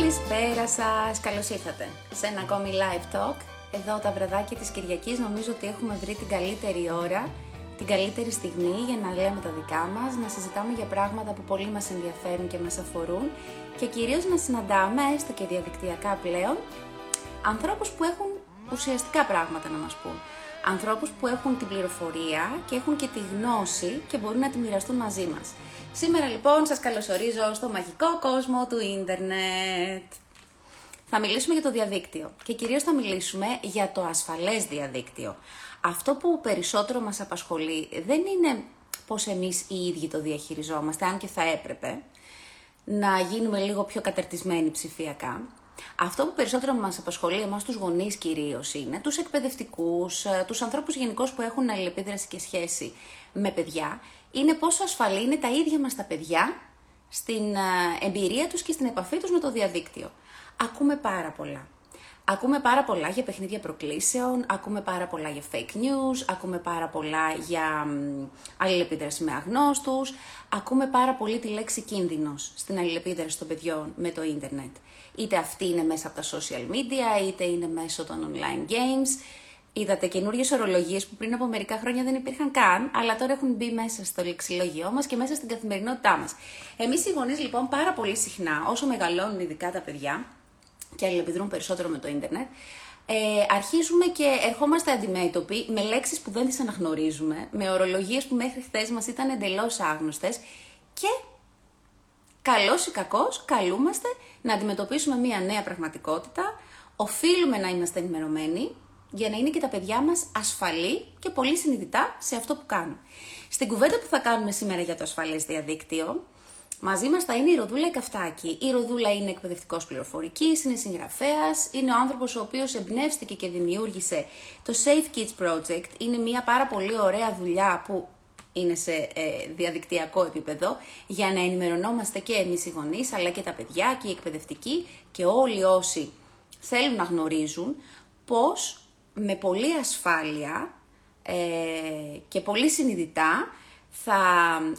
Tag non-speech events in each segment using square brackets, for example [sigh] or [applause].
Καλησπέρα σας, καλώς ήρθατε σε ένα ακόμη live talk. Εδώ τα βραδάκια της Κυριακής νομίζω ότι έχουμε βρει την καλύτερη ώρα, την καλύτερη στιγμή για να λέμε τα δικά μας, να συζητάμε για πράγματα που πολύ μας ενδιαφέρουν και μας αφορούν και κυρίως να συναντάμε, έστω και διαδικτυακά πλέον, ανθρώπους που έχουν ουσιαστικά πράγματα να μας πούν. Ανθρώπους που έχουν την πληροφορία και έχουν και τη γνώση και μπορούν να τη μοιραστούν μαζί μας. Σήμερα λοιπόν σας καλωσορίζω στο μαγικό κόσμο του ίντερνετ. Θα μιλήσουμε για το διαδίκτυο και κυρίως θα μιλήσουμε για το ασφαλές διαδίκτυο. Αυτό που περισσότερο μας απασχολεί δεν είναι πώς εμείς οι ίδιοι το διαχειριζόμαστε, αν και θα έπρεπε να γίνουμε λίγο πιο καταρτισμένοι ψηφιακά. Αυτό που περισσότερο μας απασχολεί εμάς τους γονείς κυρίως είναι τους εκπαιδευτικούς, τους ανθρώπους γενικώς που έχουν αλληλεπίδραση και σχέση με παιδιά είναι πόσο ασφαλή είναι τα ίδια μας τα παιδιά στην εμπειρία τους και στην επαφή τους με το διαδίκτυο. Ακούμε πάρα πολλά. Ακούμε πάρα πολλά για παιχνίδια προκλήσεων, ακούμε πάρα πολλά για fake news, ακούμε πάρα πολλά για αλληλεπίδραση με αγνώστους, ακούμε πάρα πολύ τη λέξη κίνδυνος στην αλληλεπίδραση των παιδιών με το ίντερνετ. Είτε αυτή είναι μέσα από τα social media, είτε είναι μέσω των online games, Είδατε καινούριε ορολογίες που πριν από μερικά χρόνια δεν υπήρχαν καν, αλλά τώρα έχουν μπει μέσα στο λεξιλόγιό μας και μέσα στην καθημερινότητά μας. Εμείς οι γονείς, λοιπόν, πάρα πολύ συχνά, όσο μεγαλώνουν ειδικά τα παιδιά και αλληλεπιδρούν περισσότερο με το ίντερνετ, ε, αρχίζουμε και ερχόμαστε αντιμέτωποι με λέξεις που δεν τις αναγνωρίζουμε, με ορολογίες που μέχρι χθες μας ήταν εντελώς άγνωστες και καλός ή κακός καλούμαστε να αντιμετωπίσουμε μια νέα πραγματικότητα. Οφείλουμε να είμαστε ενημερωμένοι, για να είναι και τα παιδιά μας ασφαλή και πολύ συνειδητά σε αυτό που κάνουν. Στην κουβέντα που θα κάνουμε σήμερα για το ασφαλές διαδίκτυο, μαζί μας θα είναι η Ροδούλα Καφτάκη. Η Ροδούλα είναι εκπαιδευτικός πληροφορικής, είναι συγγραφέας, είναι ο άνθρωπος ο οποίος εμπνεύστηκε και δημιούργησε το Safe Kids Project. Είναι μια πάρα πολύ ωραία δουλειά που είναι σε ε, διαδικτυακό επίπεδο, για να ενημερωνόμαστε και εμείς οι γονείς, αλλά και τα παιδιά και οι εκπαιδευτικοί και όλοι όσοι θέλουν να γνωρίζουν πώς με πολύ ασφάλεια ε, και πολύ συνειδητά θα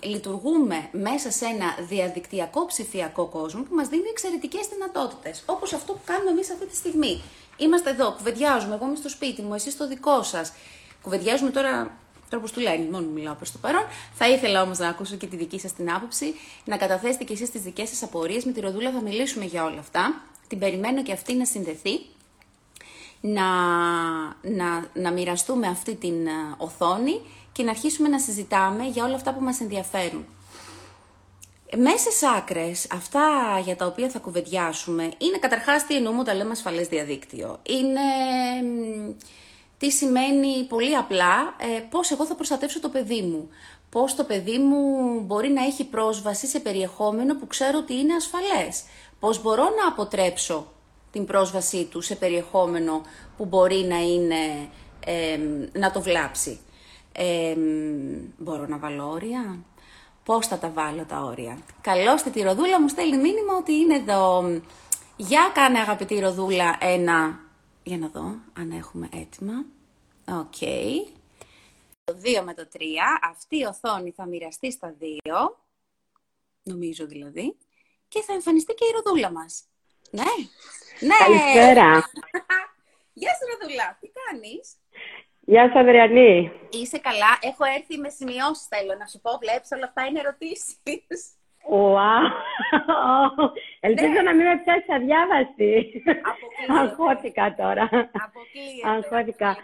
λειτουργούμε μέσα σε ένα διαδικτυακό ψηφιακό κόσμο που μας δίνει εξαιρετικές δυνατότητες, όπως αυτό που κάνουμε εμείς αυτή τη στιγμή. Είμαστε εδώ, κουβεντιάζουμε, εγώ είμαι στο σπίτι μου, εσείς στο δικό σας. Κουβεντιάζουμε τώρα τρόπος του λένε, μόνο μιλάω προς το παρόν. Θα ήθελα όμως να ακούσω και τη δική σας την άποψη, να καταθέσετε και εσείς τις δικές σας απορίες. Με τη Ροδούλα θα μιλήσουμε για όλα αυτά. Την περιμένω και αυτή να συνδεθεί να, να, να μοιραστούμε αυτή την ε, οθόνη και να αρχίσουμε να συζητάμε για όλα αυτά που μας ενδιαφέρουν. Μέσες άκρες, αυτά για τα οποία θα κουβεντιάσουμε, είναι καταρχάς τι εννοούμε όταν λέμε ασφαλές διαδίκτυο. Είναι τι σημαίνει πολύ απλά ε, πώς εγώ θα προστατεύσω το παιδί μου. Πώς το παιδί μου μπορεί να έχει πρόσβαση σε περιεχόμενο που ξέρω ότι είναι ασφαλές. Πώς μπορώ να αποτρέψω την πρόσβασή του σε περιεχόμενο που μπορεί να είναι, να το βλάψει. Μπορώ να βάλω όρια; Πώς θα τα βάλω τα όρια; Καλώς τη Ροδούλα μου στέλνει μήνυμα ότι είναι εδώ. Για κάνε αγαπητή Ροδούλα ένα... Για να δω αν έχουμε έτοιμα. Οκ. Το 2 με το 3. Αυτή η οθόνη θα μοιραστεί στα 2. Νομίζω δηλαδή. Και θα εμφανιστεί και η Ροδούλα μας. Ναι. Ναι. Καλησπέρα. [laughs] Γεια σου, Ροδουλά. Τι κάνεις; Γεια σου, Αδριανή. Είσαι καλά. Έχω έρθει με σημειώσεις, θέλω να σου πω. Βλέπεις, όλα αυτά είναι ερωτήσεις. Wow. Ελπίζω ναι. να μην με πιάσεις αδιάβαστη. Αγχώθηκα τώρα. Αποκλείεται. Αγχώθηκα.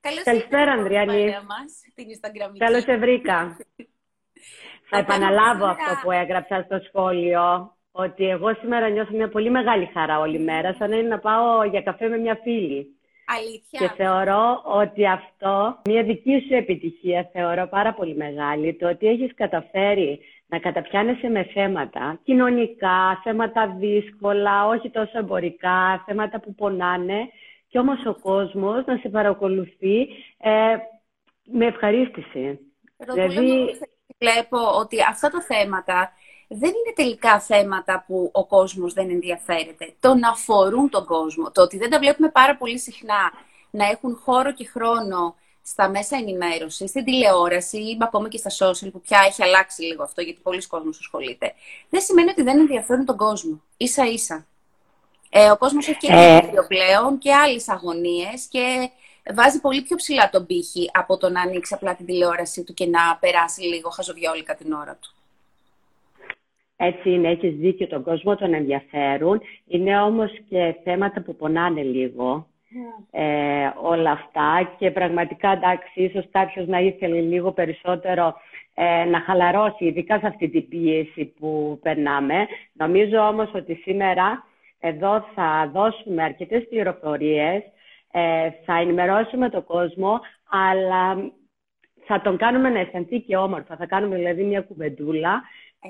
Καλώς Καλησπέρα, Ανδριανή. Μας, την Καλώς σε βρήκα. Θα επαναλάβω αυτό που έγραψα στο σχόλιο ότι εγώ σήμερα νιώθω μια πολύ μεγάλη χαρά όλη μέρα, σαν να είναι να πάω για καφέ με μια φίλη. Αλήθεια. Και θεωρώ ότι αυτό, μια δική σου επιτυχία, θεωρώ πάρα πολύ μεγάλη, το ότι έχεις καταφέρει να καταπιάνεσαι με θέματα κοινωνικά, θέματα δύσκολα, όχι τόσο εμπορικά, θέματα που πονάνε, και όμως ο κόσμος να σε παρακολουθεί ε, με ευχαρίστηση. δηλαδή... Βλέπω ότι αυτά τα θέματα δεν είναι τελικά θέματα που ο κόσμος δεν ενδιαφέρεται. Το να αφορούν τον κόσμο. Το ότι δεν τα βλέπουμε πάρα πολύ συχνά να έχουν χώρο και χρόνο στα μέσα ενημέρωσης, στην τηλεόραση ή ακόμα και στα social που πια έχει αλλάξει λίγο αυτό γιατί πολλοί κόσμος ασχολείται. Δεν σημαίνει ότι δεν ενδιαφέρουν τον κόσμο. Ίσα ίσα. Ε, ο κόσμος έχει και ε... πλέον και άλλες αγωνίες και βάζει πολύ πιο ψηλά τον πύχη από το να ανοίξει απλά την τηλεόραση του και να περάσει λίγο χαζοδιόλικα την ώρα του. Έτσι είναι, έχεις δίκιο, τον κόσμο τον ενδιαφέρουν. Είναι όμως και θέματα που πονάνε λίγο. Ναι. Ε, όλα αυτά και πραγματικά εντάξει, ίσως κάποιος να ήθελε λίγο περισσότερο ε, να χαλαρώσει, ειδικά σε αυτή την πίεση που περνάμε. Νομίζω όμως ότι σήμερα εδώ θα δώσουμε αρκετές πληροφορίες, ε, θα ενημερώσουμε τον κόσμο, αλλά θα τον κάνουμε να αισθανθεί και όμορφα. Θα κάνουμε δηλαδή μια κουβεντούλα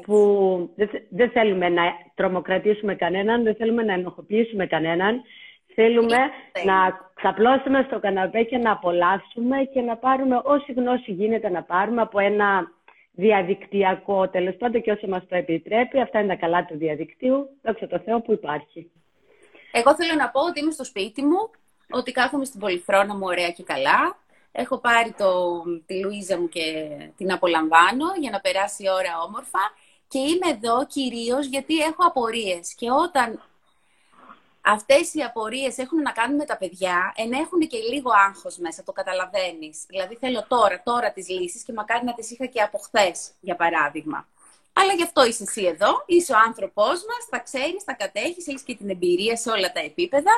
που δεν, θέλουμε να τρομοκρατήσουμε κανέναν, δεν θέλουμε να ενοχοποιήσουμε κανέναν. Θέλουμε να ξαπλώσουμε στο καναπέ και να απολαύσουμε και να πάρουμε όση γνώση γίνεται να πάρουμε από ένα διαδικτυακό τέλος πάντων και όσο μας το επιτρέπει. Αυτά είναι τα καλά του διαδικτύου. Δόξα τω Θεώ που υπάρχει. Εγώ θέλω να πω ότι είμαι στο σπίτι μου, ότι κάθομαι στην πολυθρόνα μου ωραία και καλά. Έχω πάρει το, τη Λουίζα μου και την απολαμβάνω για να περάσει η ώρα όμορφα. Και είμαι εδώ κυρίως γιατί έχω απορίες. Και όταν αυτές οι απορίες έχουν να κάνουν με τα παιδιά, ενέχουν και λίγο άγχος μέσα, το καταλαβαίνεις. Δηλαδή θέλω τώρα, τώρα τις λύσεις και μακάρι να τις είχα και από χθες, για παράδειγμα. Αλλά γι' αυτό είσαι εσύ εδώ, είσαι ο άνθρωπός μας, τα ξέρεις, τα κατέχεις, έχεις και την εμπειρία σε όλα τα επίπεδα.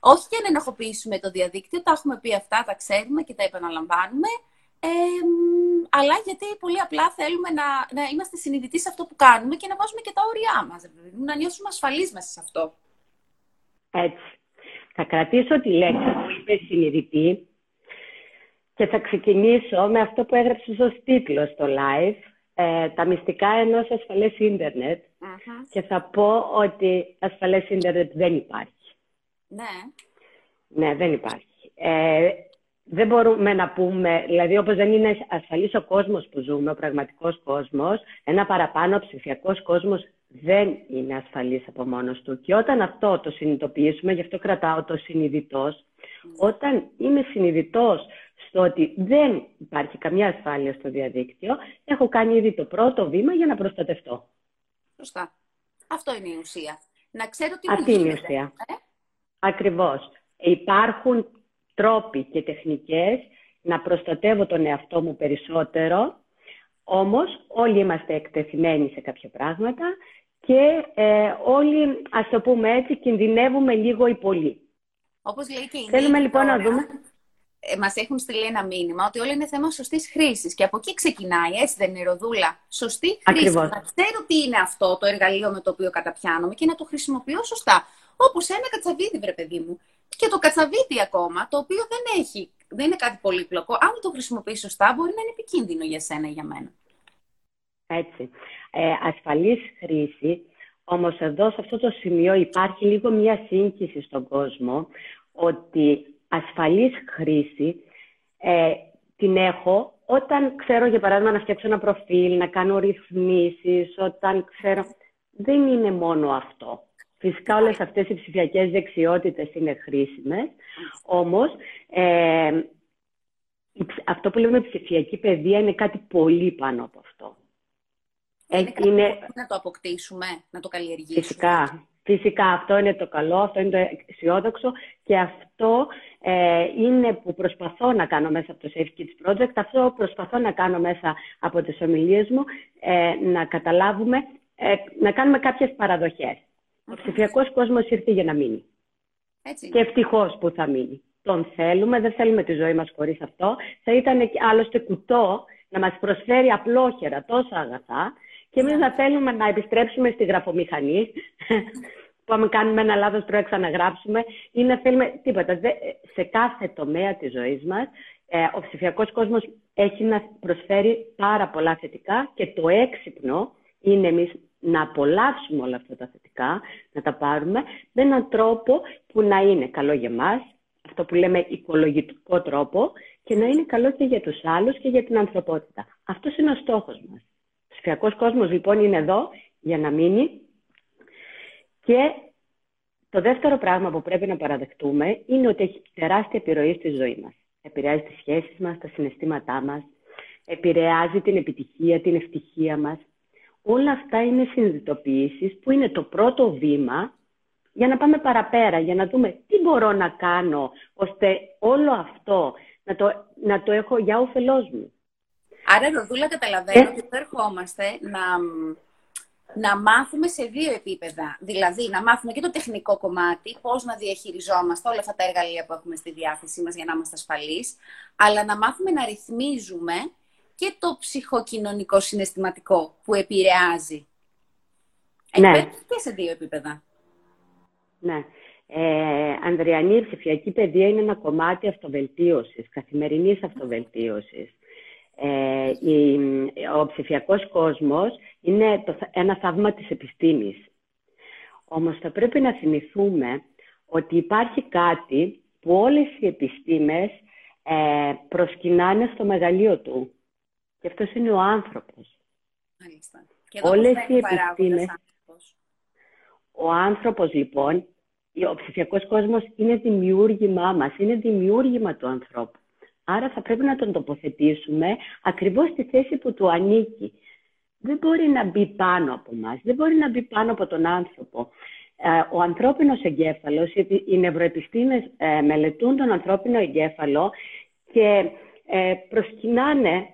Όχι για να ενοχοποιήσουμε το διαδίκτυο, τα έχουμε πει αυτά, τα ξέρουμε και τα επαναλαμβάνουμε. Ε, αλλά γιατί πολύ απλά θέλουμε να, να είμαστε συνειδητοί σε αυτό που κάνουμε και να βάζουμε και τα όρια μας, να νιώσουμε ασφαλείς μέσα σε αυτό. Έτσι. Θα κρατήσω τη λέξη που είπε συνειδητή και θα ξεκινήσω με αυτό που έγραψες ως τίτλο στο live, ε, τα μυστικά ενός ασφαλές και θα πω ότι ασφαλές ίντερνετ δεν υπάρχει. Ναι. Ναι, δεν υπάρχει. Ε, δεν μπορούμε να πούμε, δηλαδή όπως δεν είναι ασφαλής ο κόσμος που ζούμε, ο πραγματικός κόσμος, ένα παραπάνω ψηφιακός κόσμος δεν είναι ασφαλής από μόνος του. Και όταν αυτό το συνειδητοποιήσουμε, γι' αυτό κρατάω το συνειδητός, όταν είμαι συνειδητός στο ότι δεν υπάρχει καμιά ασφάλεια στο διαδίκτυο, έχω κάνει ήδη το πρώτο βήμα για να προστατευτώ. Σωστά. Αυτό είναι η ουσία. Να ξέρω τι Αυτή είναι η ουσία. Ε; Ακριβώς. Υπάρχουν τρόποι και τεχνικές να προστατεύω τον εαυτό μου περισσότερο, όμως όλοι είμαστε εκτεθειμένοι σε κάποια πράγματα και ε, όλοι, ας το πούμε έτσι, κινδυνεύουμε λίγο ή πολύ. Όπως λέει και η Θέλουμε λοιπόν να δούμε... Ε, μας έχουν στείλει ένα μήνυμα ότι όλο είναι θέμα σωστής χρήσης. Και από εκεί ξεκινάει, έτσι δεν είναι ροδούλα; Σωστή χρήση. Ακριβώς. Να ξέρω τι είναι αυτό το εργαλείο με το οποίο καταπιάνομαι και να το χρησιμοποιώ σωστά. Όπως ένα κατσαβίδι, βρε παιδί μου. Και το κατσαβίδι ακόμα, το οποίο δεν έχει, δεν είναι κάτι πολύπλοκο, αν το χρησιμοποιείς σωστά, μπορεί να είναι επικίνδυνο για σένα ή για μένα. Έτσι. Ε, ασφαλής χρήση, όμως εδώ σε αυτό το σημείο υπάρχει λίγο μια σύγχυση στον κόσμο ότι ασφαλής χρήση ε, την έχω όταν ξέρω για παράδειγμα να φτιάξω ένα προφίλ, να κάνω ρυθμίσεις, όταν ξέρω... Δεν είναι μόνο αυτό. Φυσικά όλες αυτές οι ψηφιακές δεξιότητες είναι χρήσιμες, όμως ε, αυτό που λέμε ψηφιακή παιδεία είναι κάτι πολύ πάνω από αυτό. Είναι, είναι... να το αποκτήσουμε, να το καλλιεργήσουμε. Φυσικά. Φυσικά αυτό είναι το καλό, αυτό είναι το αισιόδοξο και αυτό ε, είναι που προσπαθώ να κάνω μέσα από το Safe Kids Project, αυτό προσπαθώ να κάνω μέσα από τις ομιλίες μου, ε, να καταλάβουμε, ε, να κάνουμε κάποιες παραδοχές. Ο ψηφιακός κόσμος ήρθε για να μείνει. Έτσι. Και ευτυχώς που θα μείνει. Τον θέλουμε, δεν θέλουμε τη ζωή μας χωρίς αυτό. Θα ήταν άλλωστε κουτό να μας προσφέρει απλόχερα τόσα αγαθά και εμείς να θέλουμε να επιστρέψουμε στη γραφομηχανή, [laughs] που αν κάνουμε ένα λάθος πρέπει να ξαναγράψουμε, ή να θέλουμε τίποτα. Σε κάθε τομέα της ζωής μας, ε, ο ψηφιακός κόσμος έχει να προσφέρει πάρα πολλά θετικά και το έξυπνο είναι εμείς να απολαύσουμε όλα αυτά τα θετικά, να τα πάρουμε με έναν τρόπο που να είναι καλό για μας, αυτό που λέμε οικολογικό τρόπο, και να είναι καλό και για τους άλλους και για την ανθρωπότητα. Αυτός είναι ο στόχος μας ψηφιακός κόσμος λοιπόν είναι εδώ για να μείνει και το δεύτερο πράγμα που πρέπει να παραδεχτούμε είναι ότι έχει τεράστια επιρροή στη ζωή μας. Επηρεάζει τις σχέσεις μας, τα συναισθήματά μας, επηρεάζει την επιτυχία, την ευτυχία μας. Όλα αυτά είναι συνειδητοποιήσεις που είναι το πρώτο βήμα για να πάμε παραπέρα, για να δούμε τι μπορώ να κάνω, ώστε όλο αυτό να το, να το έχω για όφελός μου. Άρα, Ροδούλα, καταλαβαίνω ε... ότι ερχόμαστε να, να μάθουμε σε δύο επίπεδα. Δηλαδή, να μάθουμε και το τεχνικό κομμάτι, πώς να διαχειριζόμαστε όλα αυτά τα εργαλεία που έχουμε στη διάθεσή μας για να είμαστε ασφαλείς, αλλά να μάθουμε να ρυθμίζουμε και το ψυχοκοινωνικό συναισθηματικό που επηρεάζει. Ναι. και σε δύο επίπεδα. Ναι. Ε, Ανδριανή, η ψηφιακή παιδεία είναι ένα κομμάτι αυτοβελτίωσης, καθημερινής αυτοβελτίωσης. Ε, ο ψηφιακός κόσμος είναι το, ένα θαύμα της επιστήμης. Όμως θα πρέπει να θυμηθούμε ότι υπάρχει κάτι που όλες οι επιστήμες ε, προσκυνάνε στο μεγαλείο του. Και αυτός είναι ο άνθρωπος. Μάλιστα. Όλες οι επιστήμες... Ο άνθρωπος λοιπόν, ο ψηφιακός κόσμος είναι δημιούργημά μας, είναι δημιούργημα του ανθρώπου. Άρα θα πρέπει να τον τοποθετήσουμε ακριβώς στη θέση που του ανήκει. Δεν μπορεί να μπει πάνω από μας, δεν μπορεί να μπει πάνω από τον άνθρωπο. Ε, ο ανθρώπινος εγκέφαλος, οι νευροεπιστήμες ε, μελετούν τον ανθρώπινο εγκέφαλο και ε, προσκυνάνε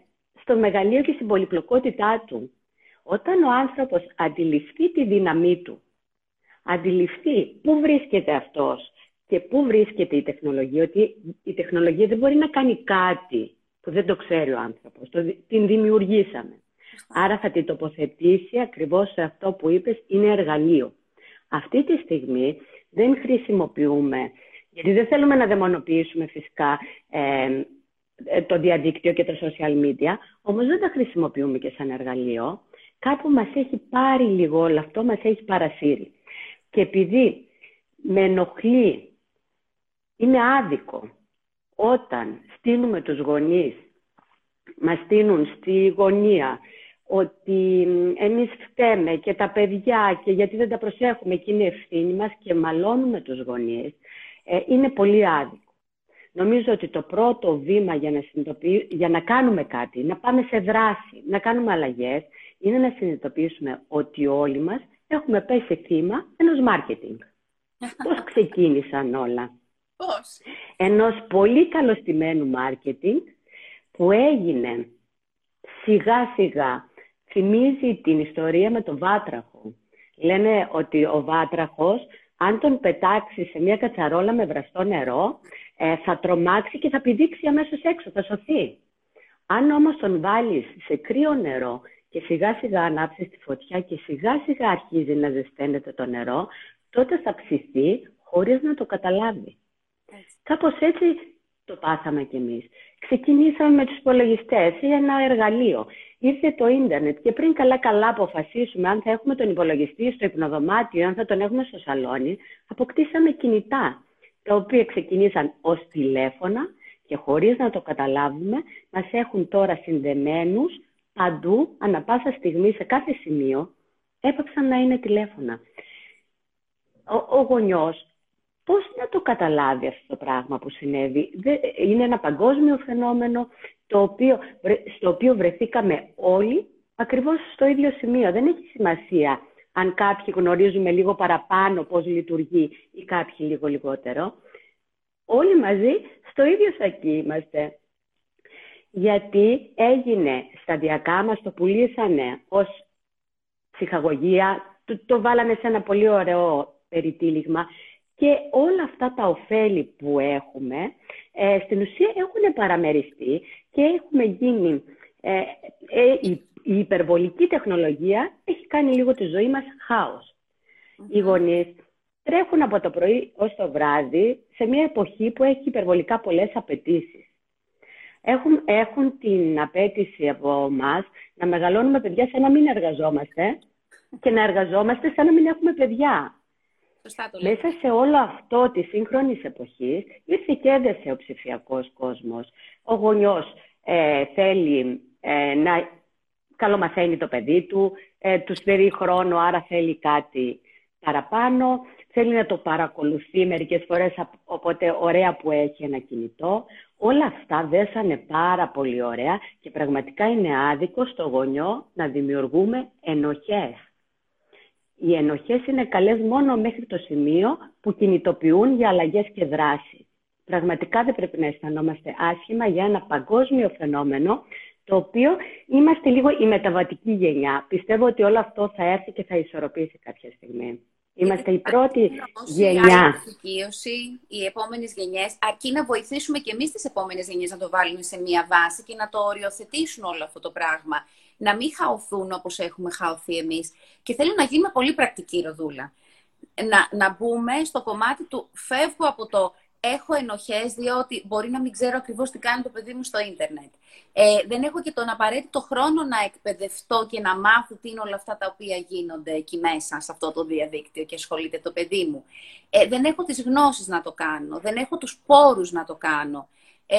στο μεγαλείο και στην πολυπλοκότητά του. Όταν ο άνθρωπος αντιληφθεί τη δύναμή του, αντιληφθεί πού βρίσκεται αυτός και πού βρίσκεται η τεχνολογία, ότι η τεχνολογία δεν μπορεί να κάνει κάτι που δεν το ξέρει ο άνθρωπος, το, την δημιουργήσαμε. Άρα θα την τοποθετήσει ακριβώς σε αυτό που είπες, είναι εργαλείο. Αυτή τη στιγμή δεν χρησιμοποιούμε, γιατί δεν θέλουμε να δαιμονοποιήσουμε φυσικά ε, ε, το διαδίκτυο και τα social media, όμως δεν τα χρησιμοποιούμε και σαν εργαλείο. Κάπου μας έχει πάρει λίγο όλο αυτό, μας έχει παρασύρει. Και επειδή με ενοχλεί, είναι άδικο όταν στείλουμε τους γονείς, μας στείλουν στη γωνία ότι εμείς φταίμε και τα παιδιά και γιατί δεν τα προσέχουμε και είναι ευθύνη μας και μαλώνουμε τους γονείς, ε, είναι πολύ άδικο. Νομίζω ότι το πρώτο βήμα για να, για να κάνουμε κάτι, να πάμε σε δράση, να κάνουμε αλλαγές, είναι να συνειδητοποιήσουμε ότι όλοι μας έχουμε πέσει θύμα ενός μάρκετινγκ. [laughs] Πώς ξεκίνησαν όλα; Πώς; Ενός πολύ καλοστημένου μάρκετινγκ που έγινε σιγά σιγά. Θυμίζει την ιστορία με τον βάτραχο. Λένε ότι ο βάτραχος αν τον πετάξει σε μια κατσαρόλα με βραστό νερό, ε, θα τρομάξει και θα πηδήξει αμέσως έξω, θα σωθεί. Αν όμως τον βάλεις σε κρύο νερό και σιγά σιγά ανάψεις τη φωτιά και σιγά σιγά αρχίζει να ζεσταίνεται το νερό, τότε θα ψηθεί χωρίς να το καταλάβει. Έτσι. Κάπως έτσι το πάθαμε κι εμείς. Ξεκινήσαμε με τους υπολογιστές ή ένα εργαλείο. Ήρθε το ίντερνετ και πριν καλά-καλά αποφασίσουμε αν θα έχουμε τον υπολογιστή στο υπνοδωμάτιο ή αν θα τον έχουμε στο σαλόνι, αποκτήσαμε κινητά, τα οποία ξεκινήσαν ως τηλέφωνα και χωρίς να το καταλάβουμε, μας έχουν τώρα συνδεμένους παντού, ανα πάσα στιγμή, σε κάθε σημείο, έπαψαν να είναι τηλέφωνα. Ο, ο γονιός πώς να το καταλάβει αυτό το πράγμα που συνέβη; Είναι ένα παγκόσμιο φαινόμενο το οποίο, στο οποίο βρεθήκαμε όλοι ακριβώς στο ίδιο σημείο. Δεν έχει σημασία αν κάποιοι γνωρίζουμε λίγο παραπάνω πώς λειτουργεί ή κάποιοι λίγο λιγότερο. Όλοι μαζί στο ίδιο σακί είμαστε. Γιατί έγινε σταδιακά, μας το πουλήσανε ως ψυχαγωγία, το, το βάλανε σε ένα πολύ ωραίο περιτύλιγμα και όλα αυτά τα ωφέλη που έχουμε, ε, στην ουσία έχουν παραμεριστεί και έχουμε γίνει... Ε, ε, η, υπερβολική τεχνολογία έχει κάνει λίγο τη ζωή μας χαος Οι γονείς τρέχουν από το πρωί ως το βράδυ σε μια εποχή που έχει υπερβολικά πολλές απαιτήσεις. Έχουν, έχουν την απέτηση από εμά να μεγαλώνουμε παιδιά σαν να μην εργαζόμαστε και να εργαζόμαστε σαν να μην έχουμε παιδιά. Μέσα σε όλο αυτό της σύγχρονης εποχής ήρθε και έδεσε ο ψηφιακός κόσμος. Ο γονιός ε, θέλει ε, να καλομαθαίνει το παιδί του, ε, του στερεί χρόνο, άρα θέλει κάτι παραπάνω, θέλει να το παρακολουθεί μερικές φορές, οπότε ωραία που έχει ένα κινητό. Όλα αυτά δέσανε πάρα πολύ ωραία και πραγματικά είναι άδικο στο γονιό να δημιουργούμε ενοχές οι ενοχές είναι καλές μόνο μέχρι το σημείο που κινητοποιούν για αλλαγές και δράση. Πραγματικά δεν πρέπει να αισθανόμαστε άσχημα για ένα παγκόσμιο φαινόμενο, το οποίο είμαστε λίγο η μεταβατική γενιά. Πιστεύω ότι όλο αυτό θα έρθει και θα ισορροπήσει κάποια στιγμή. Είμαστε η πρώτη γενιά. Η οι επόμενες γενιές, αρκεί να βοηθήσουμε και εμείς τις επόμενες γενιές να το βάλουμε σε μία βάση και να το οριοθετήσουν όλο αυτό το πράγμα να μην χαωθούν όπως έχουμε χαωθεί εμείς. Και θέλω να γίνουμε πολύ πρακτική, Ροδούλα. Να, να μπούμε στο κομμάτι του φεύγω από το έχω ενοχές διότι μπορεί να μην ξέρω ακριβώς τι κάνει το παιδί μου στο ίντερνετ. Ε, δεν έχω και τον απαραίτητο χρόνο να εκπαιδευτώ και να μάθω τι είναι όλα αυτά τα οποία γίνονται εκεί μέσα, σε αυτό το διαδίκτυο και ασχολείται το παιδί μου. Ε, δεν έχω τις γνώσεις να το κάνω, δεν έχω τους πόρους να το κάνω. Ε,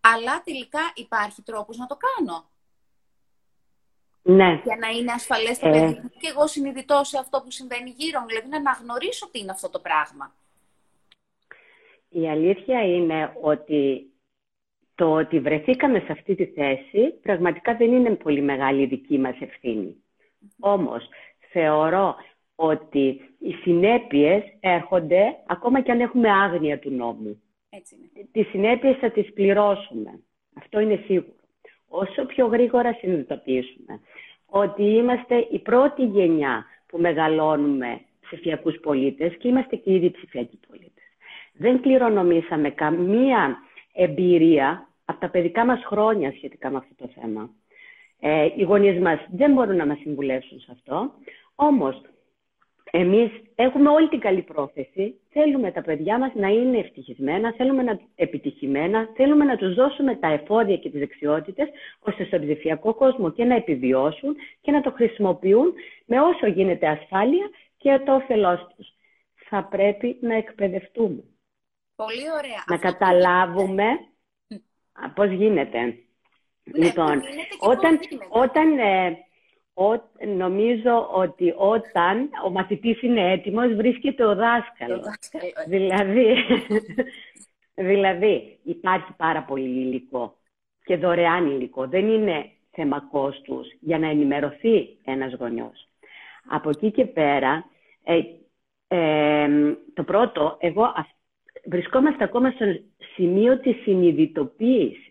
αλλά τελικά υπάρχει τρόπος να το κάνω. Ναι. Για να είναι ασφαλές το ε. παιδί μου και εγώ συνειδητό σε αυτό που συμβαίνει γύρω μου. Δηλαδή να αναγνωρίσω τι είναι αυτό το πράγμα. Η αλήθεια είναι ότι το ότι βρεθήκαμε σε αυτή τη θέση πραγματικά δεν είναι πολύ μεγάλη η δική μας ευθύνη. Όμως θεωρώ ότι οι συνέπειες έρχονται ακόμα και αν έχουμε άγνοια του νόμου. Έτσι είναι. Τις συνέπειες θα τις πληρώσουμε. Αυτό είναι σίγουρο. Όσο πιο γρήγορα συνειδητοποιήσουμε ότι είμαστε η πρώτη γενιά που μεγαλώνουμε ψηφιακούς πολίτες και είμαστε και ήδη ψηφιακοί πολίτες. Δεν κληρονομήσαμε καμία εμπειρία από τα παιδικά μας χρόνια σχετικά με αυτό το θέμα. Ε, οι γονείς μας δεν μπορούν να μας συμβουλεύσουν σε αυτό, όμως εμείς έχουμε όλη την καλή πρόθεση, θέλουμε τα παιδιά μας να είναι ευτυχισμένα, θέλουμε να επιτυχημένα, θέλουμε να τους δώσουμε τα εφόδια και τις δεξιότητες, ώστε στον ψηφιακό κόσμο και να επιβιώσουν και να το χρησιμοποιούν με όσο γίνεται ασφάλεια και το όφελός τους. Θα πρέπει να εκπαιδευτούμε. Πολύ ωραία. Να καταλάβουμε πώς γίνεται. Ναι, λοιπόν, όταν, όταν ε, νομίζω ότι όταν ο μαθητής είναι έτοιμος βρίσκεται ο δάσκαλος. Ε. δηλαδή, [laughs] δηλαδή υπάρχει πάρα πολύ υλικό και δωρεάν υλικό. Δεν είναι θέμα κόστους για να ενημερωθεί ένας γονιός. Από εκεί και πέρα, ε, ε, το πρώτο, εγώ βρισκόμαστε ακόμα στο σημείο της συνειδητοποίησης.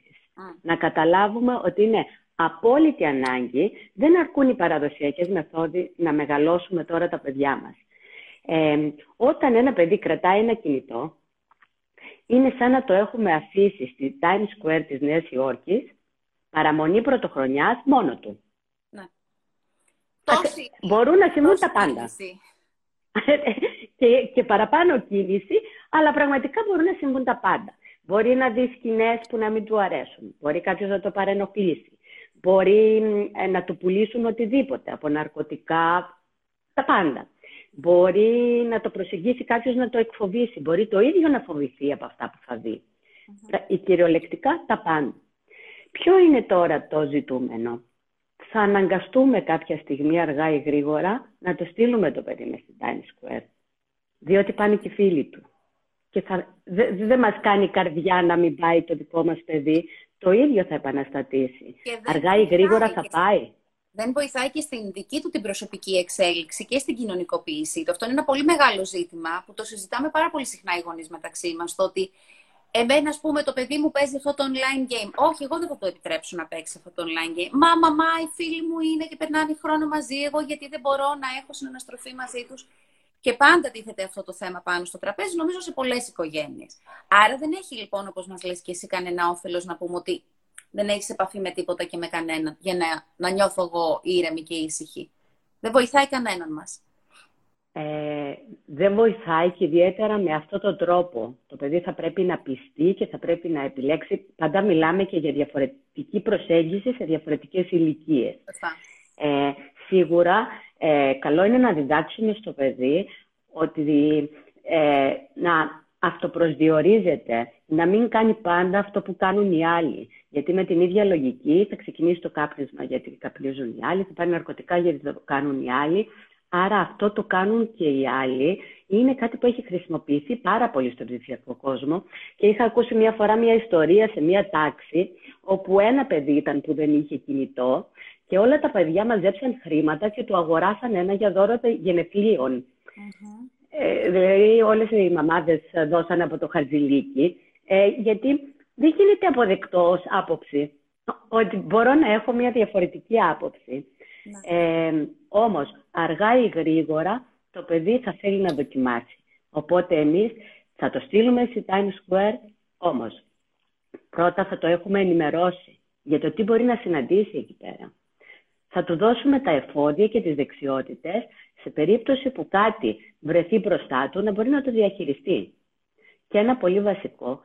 Να καταλάβουμε ότι είναι απόλυτη ανάγκη, δεν αρκούν οι παραδοσιακές μεθόδοι να μεγαλώσουμε τώρα τα παιδιά μας. Ε, όταν ένα παιδί κρατάει ένα κινητό, είναι σαν να το έχουμε αφήσει στη Times Square της Νέας Υόρκης, παραμονή πρωτοχρονιάς, μόνο του. Ναι. Μπορούν να συμβούν τα πάντα. [laughs] και, και παραπάνω κίνηση, αλλά πραγματικά μπορούν να συμβούν τα πάντα. Μπορεί να δεις σκηνές που να μην του αρέσουν. Μπορεί κάποιος να το παρενοχλήσει. Μπορεί ε, να του πουλήσουν οτιδήποτε, από ναρκωτικά, τα πάντα. Μπορεί να το προσεγγίσει κάποιος να το εκφοβήσει. Μπορεί το ίδιο να φοβηθεί από αυτά που θα δει. Mm-hmm. Κυριολεκτικά τα πάντα. Ποιο είναι τώρα το ζητούμενο; Θα αναγκαστούμε κάποια στιγμή αργά ή γρήγορα να το στείλουμε το παιδί με στην Times Square. Διότι πάνε και φίλοι του. Και δεν δε μας κάνει καρδιά να μην πάει το δικό μας παιδί το ίδιο θα επαναστατήσει. Αργά ή γρήγορα θα πάει. Δεν βοηθάει και στην δική του την προσωπική εξέλιξη και στην κοινωνικοποίησή του. Αυτό είναι ένα πολύ μεγάλο ζήτημα που το συζητάμε πάρα πολύ συχνά οι γονείς μεταξύ μας. Το ότι εμένα, ας πούμε, το παιδί μου παίζει αυτό το online game. Όχι, εγώ δεν θα το επιτρέψω να παίξει αυτό το online game. Μα, μαμά, οι φίλοι μου είναι και περνάνε χρόνο μαζί. Εγώ γιατί δεν μπορώ να έχω συναναστροφή μαζί τους. Και πάντα τίθεται αυτό το θέμα πάνω στο τραπέζι, νομίζω σε πολλές οικογένειες. Άρα δεν έχει λοιπόν, όπως μας λες και εσύ, κανένα όφελος να πούμε ότι δεν έχεις επαφή με τίποτα και με κανέναν, για να, να νιώθω εγώ ήρεμη και ήσυχη. Δεν βοηθάει κανέναν μας. Ε, δεν βοηθάει και ιδιαίτερα με αυτόν τον τρόπο. Το παιδί θα πρέπει να πιστεί και θα πρέπει να επιλέξει. Πάντα μιλάμε και για διαφορετική προσέγγιση σε διαφορετικές ηλικίες. Ε, σίγουρα ε, καλό είναι να διδάξουμε στο παιδί ότι ε, να αυτοπροσδιορίζεται, να μην κάνει πάντα αυτό που κάνουν οι άλλοι. Γιατί με την ίδια λογική θα ξεκινήσει το κάπνισμα γιατί καπνίζουν οι άλλοι, θα πάρει ναρκωτικά γιατί το κάνουν οι άλλοι. Άρα αυτό το κάνουν και οι άλλοι. Είναι κάτι που έχει χρησιμοποιηθεί πάρα πολύ στον ψηφιακό κόσμο. Και είχα ακούσει μια φορά μια ιστορία σε μια τάξη, όπου ένα παιδί ήταν που δεν είχε κινητό Και όλα τα παιδιά μαζέψαν χρήματα και του αγοράσαν ένα για δώρο γενεθλίων. Ε, δηλαδή όλες οι μαμάδες δώσαν από το χαρτζηλίκι, ε, γιατί δεν γίνεται αποδεκτός ως άποψη ότι μπορώ να έχω μια διαφορετική άποψη. Ναι. Ε, όμως, αργά ή γρήγορα, το παιδί θα θέλει να δοκιμάσει. Οπότε εμείς θα το στείλουμε στη Times Square, όμως πρώτα θα το έχουμε ενημερώσει για το τι μπορεί να συναντήσει εκεί πέρα. Θα του δώσουμε τα εφόδια και τις δεξιότητες σε περίπτωση που κάτι βρεθεί μπροστά του να μπορεί να το διαχειριστεί. Και ένα πολύ βασικό,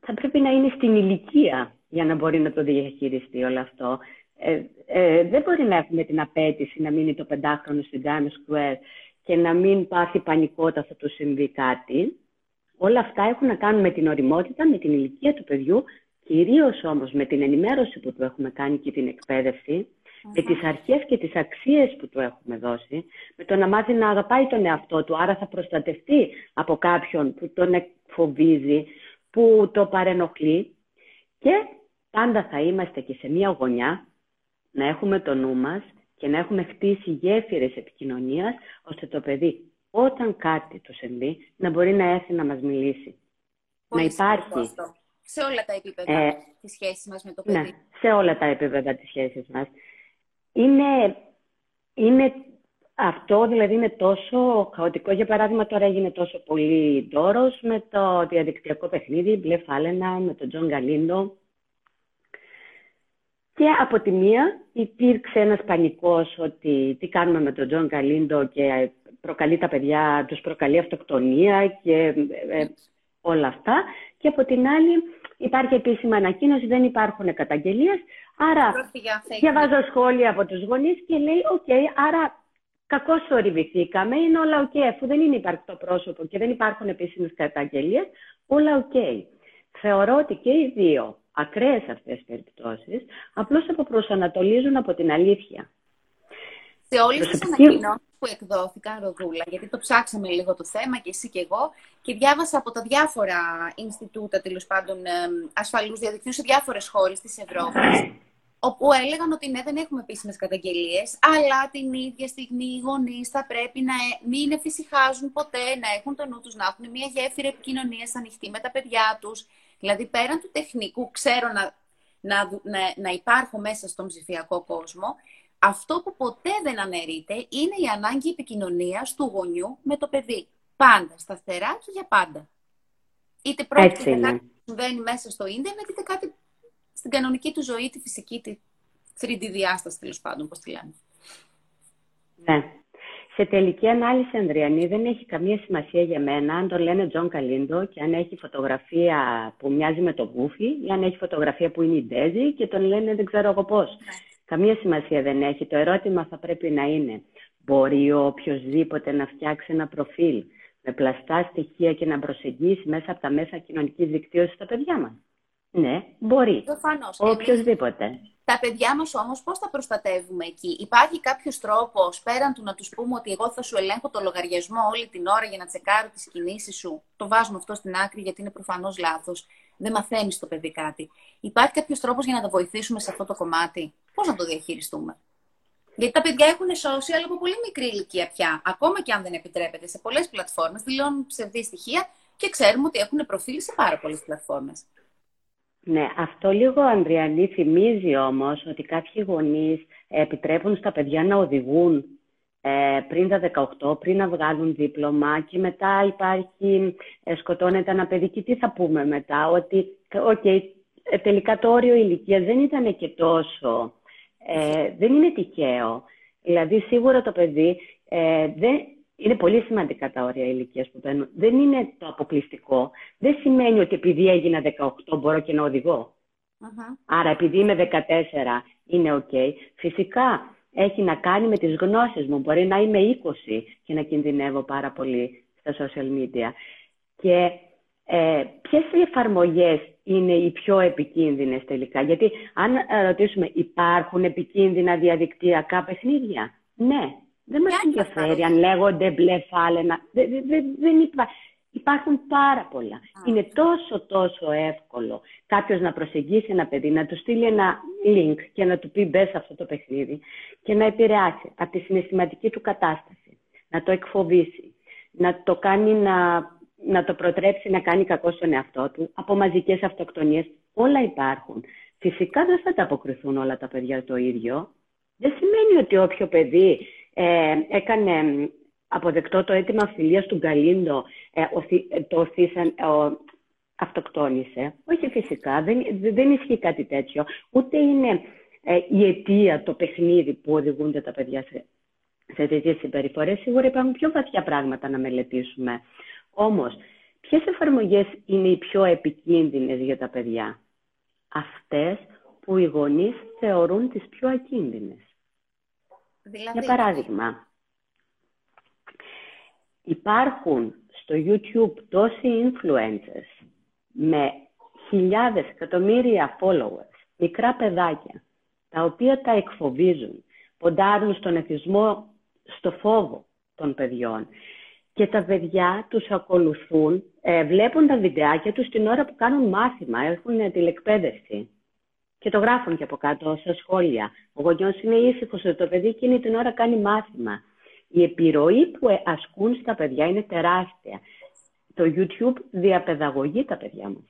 θα πρέπει να είναι στην ηλικία για να μπορεί να το διαχειριστεί όλο αυτό. Ε, ε, δεν μπορεί να έχουμε την απέτηση να μείνει το πεντάχρονο στην Times Square και να μην πάθει πανικό όταν θα του συμβεί κάτι. Όλα αυτά έχουν να κάνουν με την οριμότητα, με την ηλικία του παιδιού, κυρίως όμως με την ενημέρωση που του έχουμε κάνει και την εκπαίδευση, με τις αρχές και τις αξίες που του έχουμε δώσει, με το να μάθει να αγαπάει τον εαυτό του, άρα θα προστατευτεί από κάποιον που τον φοβίζει, που το παρενοχλεί και πάντα θα είμαστε και σε μία γωνιά να έχουμε το νου μας και να έχουμε χτίσει γέφυρες επικοινωνίας, ώστε το παιδί όταν κάτι του συμβεί να μπορεί να έρθει να μας μιλήσει. να υπάρχει. Σε όλα τα επίπεδα ε, της σχέσης μας με το παιδί. Ναι, σε όλα τα επίπεδα της σχέσης μας. Είναι, είναι αυτό δηλαδή είναι τόσο χαοτικό. Για παράδειγμα, τώρα έγινε τόσο πολύ ντόρος με το διαδικτυακό παιχνίδι Μπλε Φάλαινα, με τον Τζον Γκαλίντο. Και από τη μία υπήρξε ένας πανικός ότι τι κάνουμε με τον Τζον Γκαλίντο και προκαλεί τα παιδιά, τους προκαλεί αυτοκτονία και ε, όλα αυτά. Και από την άλλη υπάρχει επίσημη ανακοίνωση, δεν υπάρχουν καταγγελίες. Άρα διαβάζω σχόλια από τους γονείς και λέει, οκ, άρα κακώς θορυβηθήκαμε, είναι όλα οκ, αφού δεν είναι υπαρκτό πρόσωπο και δεν υπάρχουν επίσημες καταγγελίες, όλα οκ. Θεωρώ ότι και οι δύο ακραίες αυτές τις περιπτώσεις απλώς αποπροσανατολίζουν από την αλήθεια. Σε όλες τις ανακοινώσεις που εκδόθηκαν, Ροδούλα, γιατί το ψάξαμε λίγο το θέμα και εσύ και εγώ, και διάβασα από τα διάφορα Ινστιτούτα, τέλος πάντων, ασφαλούς διαδικτύους σε διάφορες χώρες της Ευρώπης, όπου έλεγαν ότι ναι, δεν έχουμε επίσημες καταγγελίες, αλλά την ίδια στιγμή οι γονείς θα πρέπει να ε, μην εφησυχάζουν ποτέ, να έχουν το νου τους, να έχουν μια γέφυρα επικοινωνίας ανοιχτή με τα παιδιά τους. Δηλαδή, πέραν του τεχνικού, ξέρω να, να, να, να υπάρχω μέσα στον ψηφιακό κόσμο, αυτό που ποτέ δεν αναιρείται είναι η ανάγκη επικοινωνίας του γονιού με το παιδί. Πάντα, σταθερά και για πάντα. Είτε πρόκειται για κάτι που συμβαίνει μέσα στο ίντερνετ, είτε κάτι στην κανονική του ζωή, τη φυσική, τη 3D διάσταση τέλος πάντων, πώς τη λέμε. Ναι. Σε τελική ανάλυση, Ανδριανή, δεν έχει καμία σημασία για μένα αν το λένε Τζον Γκαλίντο και αν έχει φωτογραφία που μοιάζει με το Γκούφι ή αν έχει φωτογραφία που είναι η Ντέζη και τον λένε δεν ξέρω εγώ πώς. Ναι. Καμία σημασία δεν έχει. Το ερώτημα θα πρέπει να είναι μπορεί ο οποιοδήποτε να φτιάξει ένα προφίλ με πλαστά στοιχεία και να προσεγγίσει μέσα από τα μέσα κοινωνικής δικτύωσης τα παιδιά μας; Ναι, μπορεί. Προφανώς. Οποιοδήποτε. Τα παιδιά μας όμως πώς τα προστατεύουμε εκεί; Υπάρχει κάποιος τρόπος πέραν του να τους πούμε ότι εγώ θα σου ελέγχω το λογαριασμό όλη την ώρα για να τσεκάρω τις κινήσεις σου. Το βάζουμε αυτό στην άκρη γιατί είναι προφανώς λάθος. Δεν μαθαίνει το παιδί κάτι. Υπάρχει κάποιος τρόπος για να τα βοηθήσουμε σε αυτό το κομμάτι; Πώς να το διαχειριστούμε; Γιατί τα παιδιά έχουν social από πολύ μικρή ηλικία πια. Ακόμα και αν δεν επιτρέπεται σε πολλές πλατφόρμες, δηλώνουν ψευδή στοιχεία και ξέρουμε ότι έχουν προφίλ σε πάρα πολλές πλατφόρμες. Ναι, αυτό λίγο, Ανδριανή, θυμίζει όμως ότι κάποιοι γονείς επιτρέπουν στα παιδιά να οδηγούν ε, πριν τα 18, πριν να βγάλουν δίπλωμα και μετά υπάρχει, ε, σκοτώνεται ένα παιδί και τι θα πούμε μετά, ότι okay, ε, τελικά το όριο ηλικία δεν ήταν και τόσο, ε, δεν είναι τυχαίο. Δηλαδή σίγουρα το παιδί ε, δεν, είναι πολύ σημαντικά τα όρια ηλικίας που παίρνουν. Δεν είναι το αποκλειστικό. Δεν σημαίνει ότι επειδή έγινα 18 μπορώ και να οδηγω Άρα επειδή είμαι 14 είναι ok. Φυσικά έχει να κάνει με τις γνώσεις μου. Μπορεί να είμαι 20 και να κινδυνεύω πάρα πολύ στα social media. Και ε, ποιες εφαρμογές είναι οι πιο επικίνδυνες τελικά; Γιατί αν ρωτήσουμε υπάρχουν επικίνδυνα διαδικτυακά παιχνίδια; Ναι, δεν μας ενδιαφέρει αν λέγονται μπλε φάλαινα. Δεν, δεν, δεν Υπάρχουν πάρα πολλά. Είναι τόσο τόσο εύκολο κάποιος να προσεγγίσει ένα παιδί, να του στείλει ένα link και να του πει μπες σε αυτό το παιχνίδι και να επηρεάσει από τη συναισθηματική του κατάσταση, να το εκφοβήσει, να το κάνει να, να το προτρέψει να κάνει κακό στον εαυτό του, από μαζικές αυτοκτονίες, όλα υπάρχουν. Φυσικά δεν θα τα αποκριθούν όλα τα παιδιά το ίδιο. Δεν σημαίνει ότι όποιο παιδί ε, έκανε αποδεκτό το αίτημα φιλίας του Γκαλίντο, ε, ε το θύσαν, αυτοκτόνησε. Όχι φυσικά, δεν, δεν ισχύει κάτι τέτοιο. Ούτε είναι ε, η αιτία, το παιχνίδι που οδηγούνται τα παιδιά σε, σε τέτοιες συμπεριφορές. Σίγουρα υπάρχουν πιο βαθιά πράγματα να μελετήσουμε. Όμως, ποιες εφαρμογές είναι οι πιο επικίνδυνες για τα παιδιά; Αυτές που οι γονείς θεωρούν τις πιο ακίνδυνες. Δηλαδή... Για παράδειγμα, υπάρχουν στο YouTube τόσοι influencers με χιλιάδες, εκατομμύρια followers, μικρά παιδάκια, τα οποία τα εκφοβίζουν, ποντάρουν στον εθισμό, στο φόβο των παιδιών. Και τα παιδιά τους ακολουθούν, ε, βλέπουν τα βιντεάκια τους την ώρα που κάνουν μάθημα, έχουν τηλεκπαίδευση. Και το γράφουν και από κάτω σε σχόλια. Ο γονιός είναι ήσυχος ότι το παιδί εκείνη την ώρα κάνει μάθημα. Η επιρροή που ε, ασκούν στα παιδιά είναι τεράστια. Το YouTube διαπαιδαγωγεί τα παιδιά μας.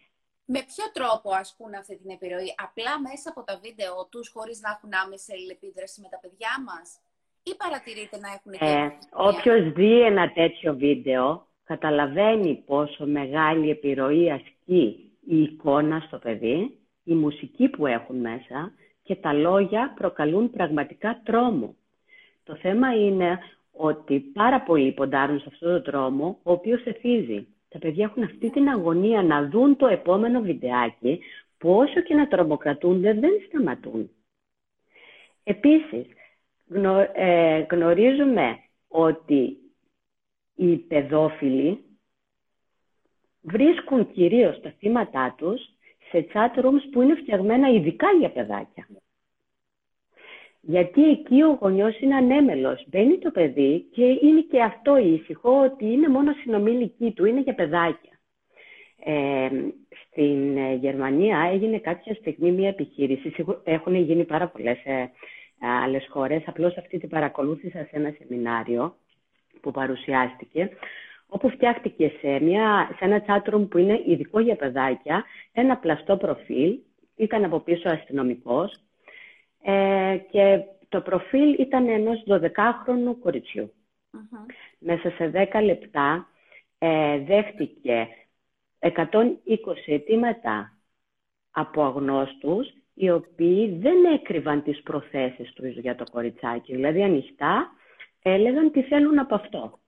Με ποιο τρόπο ασκούν αυτή την επιρροή, απλά μέσα από τα βίντεο τους, χωρίς να έχουν άμεση αλληλεπίδραση με τα παιδιά μας, ή παρατηρείτε να έχουν ε, Όποιος δει ένα τέτοιο βίντεο, καταλαβαίνει πόσο μεγάλη επιρροή ασκεί η εικόνα στο παιδί, η μουσική που έχουν μέσα και τα λόγια προκαλούν πραγματικά τρόμο. Το θέμα είναι ότι πάρα πολλοί ποντάρουν σε αυτόν τον τρόμο, ο οποίος εθίζει. Τα παιδιά έχουν αυτή την αγωνία να δουν το επόμενο βιντεάκι, που όσο και να τρομοκρατούνται δεν σταματούν. Επίσης, ε, γνωρίζουμε ότι οι παιδόφιλοι βρίσκουν κυρίως τα θύματά τους σε chat rooms που είναι φτιαγμένα ειδικά για παιδάκια. Γιατί εκεί ο γονιός είναι ανέμελος. Μπαίνει το παιδί και είναι και αυτό ήσυχο ότι είναι μόνο συνομήλικη του, είναι για παιδάκια. Ε, στην ε, Γερμανία έγινε κάποια στιγμή μια επιχείρηση, έχουν γίνει πάρα πολλές ε, άλλες χώρες, απλώς αυτή την παρακολούθησα σε ένα σεμινάριο που παρουσιάστηκε, όπου φτιάχτηκε σε, μια, σε ένα chatroom που είναι ειδικό για παιδάκια, ένα πλαστό προφίλ, ήταν από πίσω αστυνομικός, ε, και το προφίλ ήταν ενός 12χρονου κοριτσιου Μέσα σε 10 λεπτά ε, δέχτηκε 120 αιτήματα από αγνώστους οι οποίοι δεν έκρυβαν τις προθέσεις τους για το κοριτσάκι. Δηλαδή ανοιχτά έλεγαν τι θέλουν από αυτό.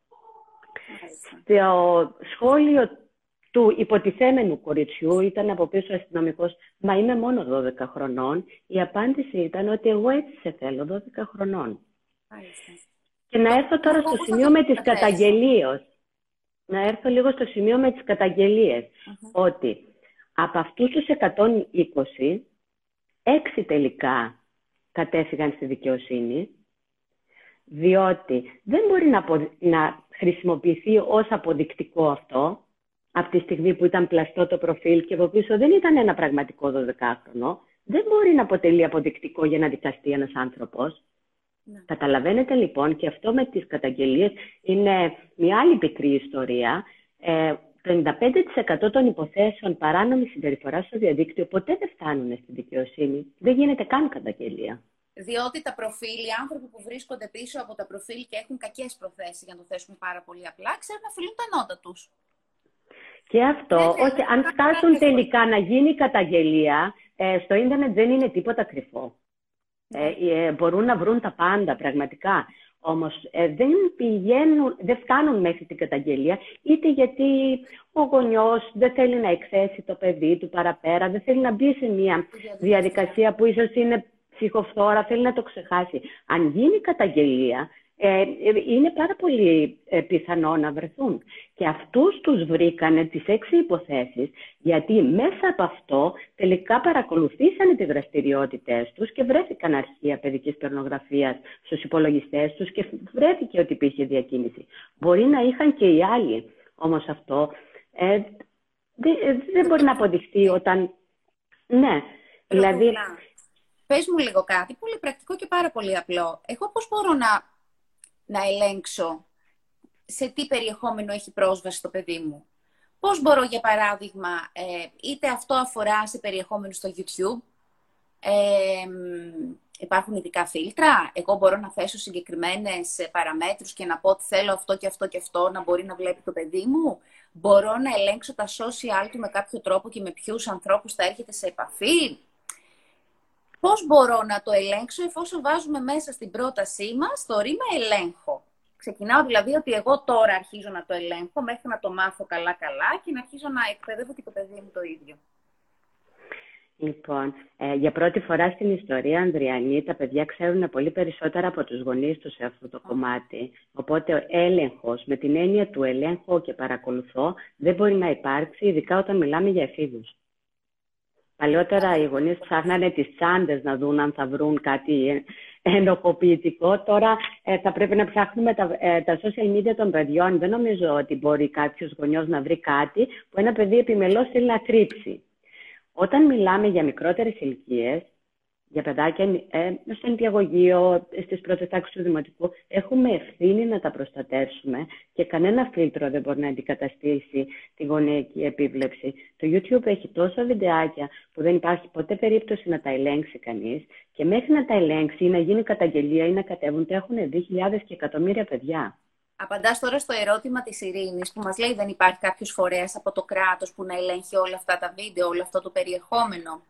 Στο σχόλιο του υποτιθέμενου κοριτσιού ήταν από πίσω αστυνομικός. Μα είμαι μόνο 12 χρονών. Η απάντηση ήταν ότι εγώ έτσι σε θέλω, 12 χρονών. Και να έρθω τώρα στο σημείο με τις καταγγελίες. Να έρθω λίγο στο σημείο με τις καταγγελίες. Ότι από αυτούς τους 120, έξι τελικά κατέφυγαν στη δικαιοσύνη, διότι δεν μπορεί να, να χρησιμοποιηθεί ως αποδεικτικό αυτό, από τη στιγμή που ήταν πλαστό το προφίλ και από πίσω δεν ήταν ένα πραγματικό 12χρονο, δεν μπορεί να αποτελεί αποδεικτικό για να δικαστεί ένας άνθρωπος. Ναι. Καταλαβαίνετε λοιπόν και αυτό με τις καταγγελίες είναι μια άλλη πικρή ιστορία. Ε, το 95% των υποθέσεων παράνομης συμπεριφοράς στο διαδίκτυο ποτέ δεν φτάνουν στη δικαιοσύνη. Δεν γίνεται καν καταγγελία. Διότι τα προφίλ, οι άνθρωποι που βρίσκονται πίσω από τα προφίλ και έχουν κακές προθέσεις, για να το θέσουμε πάρα πολύ απλά, ξέρουν να φιλούν τα νότα τους. Και αυτό, όχι, αν φτάσουν τελικά να γίνει καταγγελία, ε, στο ίντερνετ δεν είναι τίποτα κρυφό. Ε, ε, μπορούν να βρουν τα πάντα πραγματικά. Όμως ε, δεν πηγαίνουν, δεν φτάνουν μέχρι την καταγγελία, είτε γιατί ο γονιός δεν θέλει να εκθέσει το παιδί του παραπέρα, δεν θέλει να μπει σε μια διαδικασία που ίσως είναι ψυχοφθόρα, θέλει να το ξεχάσει. Αν γίνει καταγγελία, ε, είναι πάρα πολύ ε, πιθανό να βρεθούν. Και αυτούς τους βρήκανε τις έξι υποθέσεις, γιατί μέσα από αυτό τελικά παρακολουθήσανε τις δραστηριότητες τους και βρέθηκαν αρχεία παιδικής περνογραφίας στους υπολογιστές τους και βρέθηκε ότι υπήρχε διακίνηση. Μπορεί να είχαν και οι άλλοι. Όμως αυτό Ε, δεν, μπορεί να αποδειχθεί όταν... Ναι, δηλαδή... Πες μου λίγο κάτι, πολύ πρακτικό και πάρα πολύ απλό. Εγώ πώς μπορώ να, να ελέγξω σε τι περιεχόμενο έχει πρόσβαση το παιδί μου; Πώς μπορώ, για παράδειγμα, ε, είτε αυτό αφορά σε περιεχόμενο στο YouTube, ε, υπάρχουν ειδικά φίλτρα, εγώ μπορώ να θέσω συγκεκριμένες παραμέτρους και να πω ότι θέλω αυτό και αυτό και αυτό να μπορεί να βλέπει το παιδί μου; Μπορώ να ελέγξω τα social του με κάποιο τρόπο και με ποιους ανθρώπους θα έρχεται σε επαφή; Πώς μπορώ να το ελέγξω εφόσον βάζουμε μέσα στην πρότασή μας το ρήμα ελέγχο. Ξεκινάω δηλαδή ότι εγώ τώρα αρχίζω να το ελέγχω μέχρι να το μάθω καλά-καλά και να αρχίζω να εκπαιδεύω και το παιδί μου το ίδιο. Λοιπόν, ε, για πρώτη φορά στην ιστορία, Ανδριανή, τα παιδιά ξέρουν πολύ περισσότερα από τους γονείς τους σε αυτό το κομμάτι. Οπότε ο έλεγχος, με την έννοια του ελέγχω και παρακολουθώ, δεν μπορεί να υπάρξει, ειδικά όταν μιλάμε για εφήβους. Παλιότερα οι γονείς ψάχνανε τις τσάντες να δουν αν θα βρουν κάτι ενοχοποιητικό. Τώρα ε, θα πρέπει να ψάχνουμε τα, ε, τα social media των παιδιών. Δεν νομίζω ότι μπορεί κάποιος γονιός να βρει κάτι που ένα παιδί επιμελώς θέλει να κρύψει. Όταν μιλάμε για μικρότερες ηλικίες, για παιδάκια ε, στο νηπιαγωγείο, στις πρώτες τάξεις του δημοτικού, έχουμε ευθύνη να τα προστατεύσουμε και κανένα φίλτρο δεν μπορεί να αντικαταστήσει τη γονεϊκή επίβλεψη. Το YouTube έχει τόσα βιντεάκια που δεν υπάρχει ποτέ περίπτωση να τα ελέγξει κανείς και μέχρι να τα ελέγξει ή να γίνει καταγγελία ή να κατέβουν, τα έχουν δει χιλιάδες και εκατομμύρια παιδιά. Απαντάς τώρα στο ερώτημα της Ειρήνης που μας λέει δεν υπάρχει κάποιος φορέας από το κράτος που να ελέγχει όλα αυτά τα βίντεο, όλο αυτό το περιεχόμενο;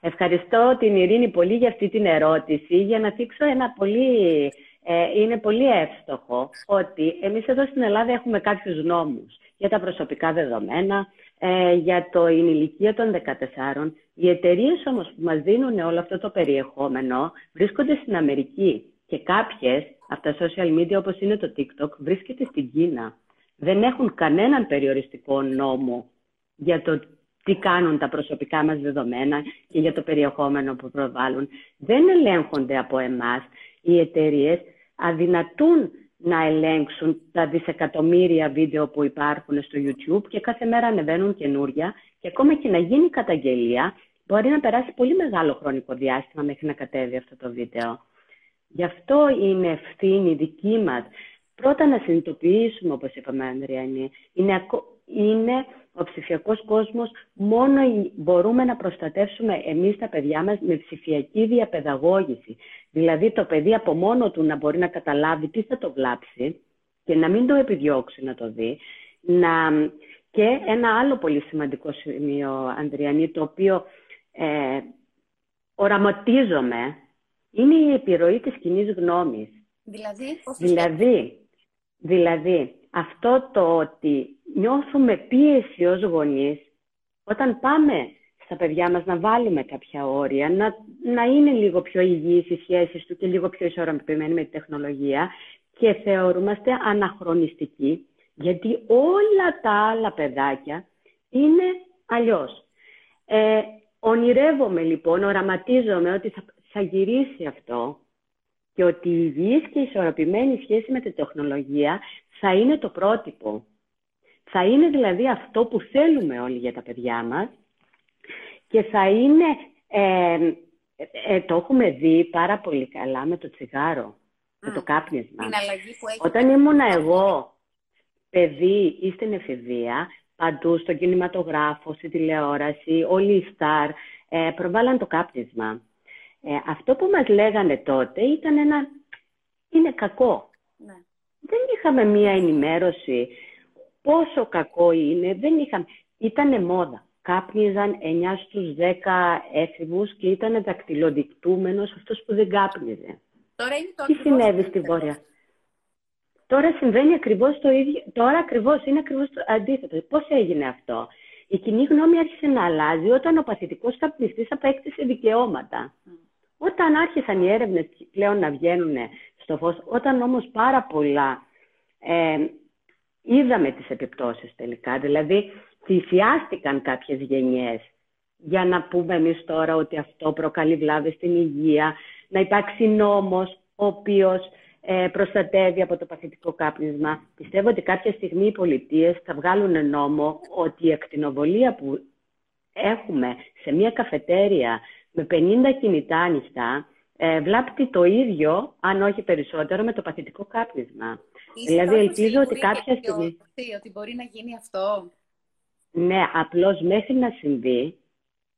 Ευχαριστώ την Ειρήνη πολύ για αυτή την ερώτηση, για να θίξω ένα πολύ, ε, είναι πολύ εύστοχο ότι εμείς εδώ στην Ελλάδα έχουμε κάποιους νόμους για τα προσωπικά δεδομένα, ε, για το ηλικία των 14. Οι εταιρείες όμως που μας δίνουν όλο αυτό το περιεχόμενο βρίσκονται στην Αμερική και κάποιες από τα social media όπως είναι το TikTok βρίσκεται στην Κίνα. Δεν έχουν κανέναν περιοριστικό νόμο για το τι κάνουν τα προσωπικά μας δεδομένα και για το περιεχόμενο που προβάλλουν. Δεν ελέγχονται από εμάς. Οι εταιρείες αδυνατούν να ελέγξουν τα δισεκατομμύρια βίντεο που υπάρχουν στο YouTube και κάθε μέρα ανεβαίνουν καινούρια και ακόμα και να γίνει καταγγελία μπορεί να περάσει πολύ μεγάλο χρονικό διάστημα μέχρι να κατέβει αυτό το βίντεο. Γι' αυτό είναι ευθύνη δική μας. Πρώτα να συνειδητοποιήσουμε, όπως είπαμε, Ανδριανή, είναι, είναι ο ψηφιακός κόσμος, μόνο μπορούμε να προστατεύσουμε εμείς τα παιδιά μας με ψηφιακή διαπαιδαγώγηση. Δηλαδή το παιδί από μόνο του να μπορεί να καταλάβει τι θα το βλάψει και να μην το επιδιώξει να το δει. Να... Και ένα άλλο πολύ σημαντικό σημείο, Ανδριανή, το οποίο ε, οραματίζομαι, είναι η επιρροή της κοινή γνώμης. Δηλαδή, δηλαδή, δηλαδή, αυτό το ότι νιώθουμε πίεση ως γονείς όταν πάμε στα παιδιά μας να βάλουμε κάποια όρια, να, να είναι λίγο πιο υγιείς οι σχέσεις του και λίγο πιο ισορροπημένοι με τη τεχνολογία και θεωρούμαστε αναχρονιστικοί, γιατί όλα τα άλλα παιδάκια είναι αλλιώς. Ε, ονειρεύομαι λοιπόν, οραματίζομαι ότι θα, θα γυρίσει αυτό και ότι η υγιής και ισορροπημένη σχέση με τη τεχνολογία θα είναι το πρότυπο. Θα είναι δηλαδή αυτό που θέλουμε όλοι για τα παιδιά μας και θα είναι, ε, ε, το έχουμε δει πάρα πολύ καλά με το τσιγάρο, με το κάπνισμα. Όταν ήμουν εγώ παιδί ή στην εφηβεία, παντού στον κινηματογράφο, στη τηλεόραση, όλοι οι στάρ ε, προβάλλαν το κάπνισμα. Ε, αυτό που μας λέγανε τότε ήταν ένα... είναι κακό. Ναι. Δεν είχαμε μία ενημέρωση πόσο κακό είναι. Δεν είχαμε... Ήτανε μόδα. Κάπνιζαν 9 στους 10 έφηβους και ήταν δακτυλοδεικτούμενος αυτός που δεν κάπνιζε. Τώρα είναι το Τι συνέβη στην πορεία; Τώρα συμβαίνει ακριβώς το ίδιο. Τώρα ακριβώς είναι ακριβώς το αντίθετο. Πώς έγινε αυτό; Η κοινή γνώμη άρχισε να αλλάζει όταν ο παθητικός καπνιστής απέκτησε δικαιώματα. Όταν άρχισαν οι έρευνες πλέον να βγαίνουν στο φως, όταν όμως πάρα πολλά ε, είδαμε τις επιπτώσεις τελικά, δηλαδή θυσιάστηκαν κάποιες γενιές για να πούμε εμείς τώρα ότι αυτό προκαλεί βλάβες στην υγεία, να υπάρξει νόμος ο οποίος ε, προστατεύει από το παθητικό κάπνισμα. Πιστεύω ότι κάποια στιγμή οι πολιτείες θα βγάλουν νόμο ότι η ακτινοβολία που έχουμε σε μια καφετέρια με 50 κινητά ανοιχτά ε, βλάπτει το ίδιο, αν όχι περισσότερο, με το παθητικό κάπνισμα. Δηλαδή, ελπίζω ότι κάποια στιγμή... Ότι μπορεί να γίνει αυτό. Ναι, απλώς μέχρι να συμβεί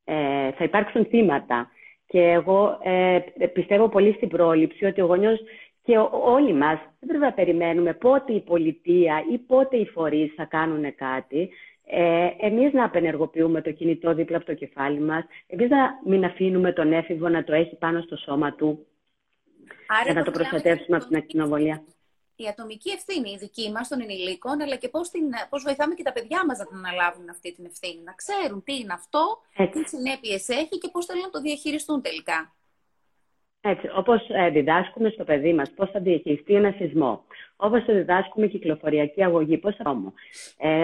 ε, θα υπάρξουν θύματα. Και εγώ ε, πιστεύω πολύ στην πρόληψη ότι ο γονιός και όλοι μας δεν πρέπει να περιμένουμε πότε η πολιτεία ή πότε οι φορείς θα κάνουν κάτι. Ε, εμείς να απενεργοποιούμε το κινητό δίπλα από το κεφάλι μας, εμείς να μην αφήνουμε τον έφηβο να το έχει πάνω στο σώμα του Άρα για να το προστατεύσουμε από την ακτινοβολία. Η ατομική ευθύνη, η δική μας των ενηλίκων, αλλά και πώς πώς βοηθάμε και τα παιδιά μας να την αναλάβουν αυτή την ευθύνη. Να ξέρουν τι είναι αυτό, Έτσι. τι συνέπειες έχει και πώς θέλουν να το διαχειριστούν τελικά. Έτσι, όπως ε, διδάσκουμε στο παιδί μας πώς θα διαχειριστεί ένα σεισμό, όπως θα διδάσκουμε κυκλοφοριακή αγωγή, πώς θα ε,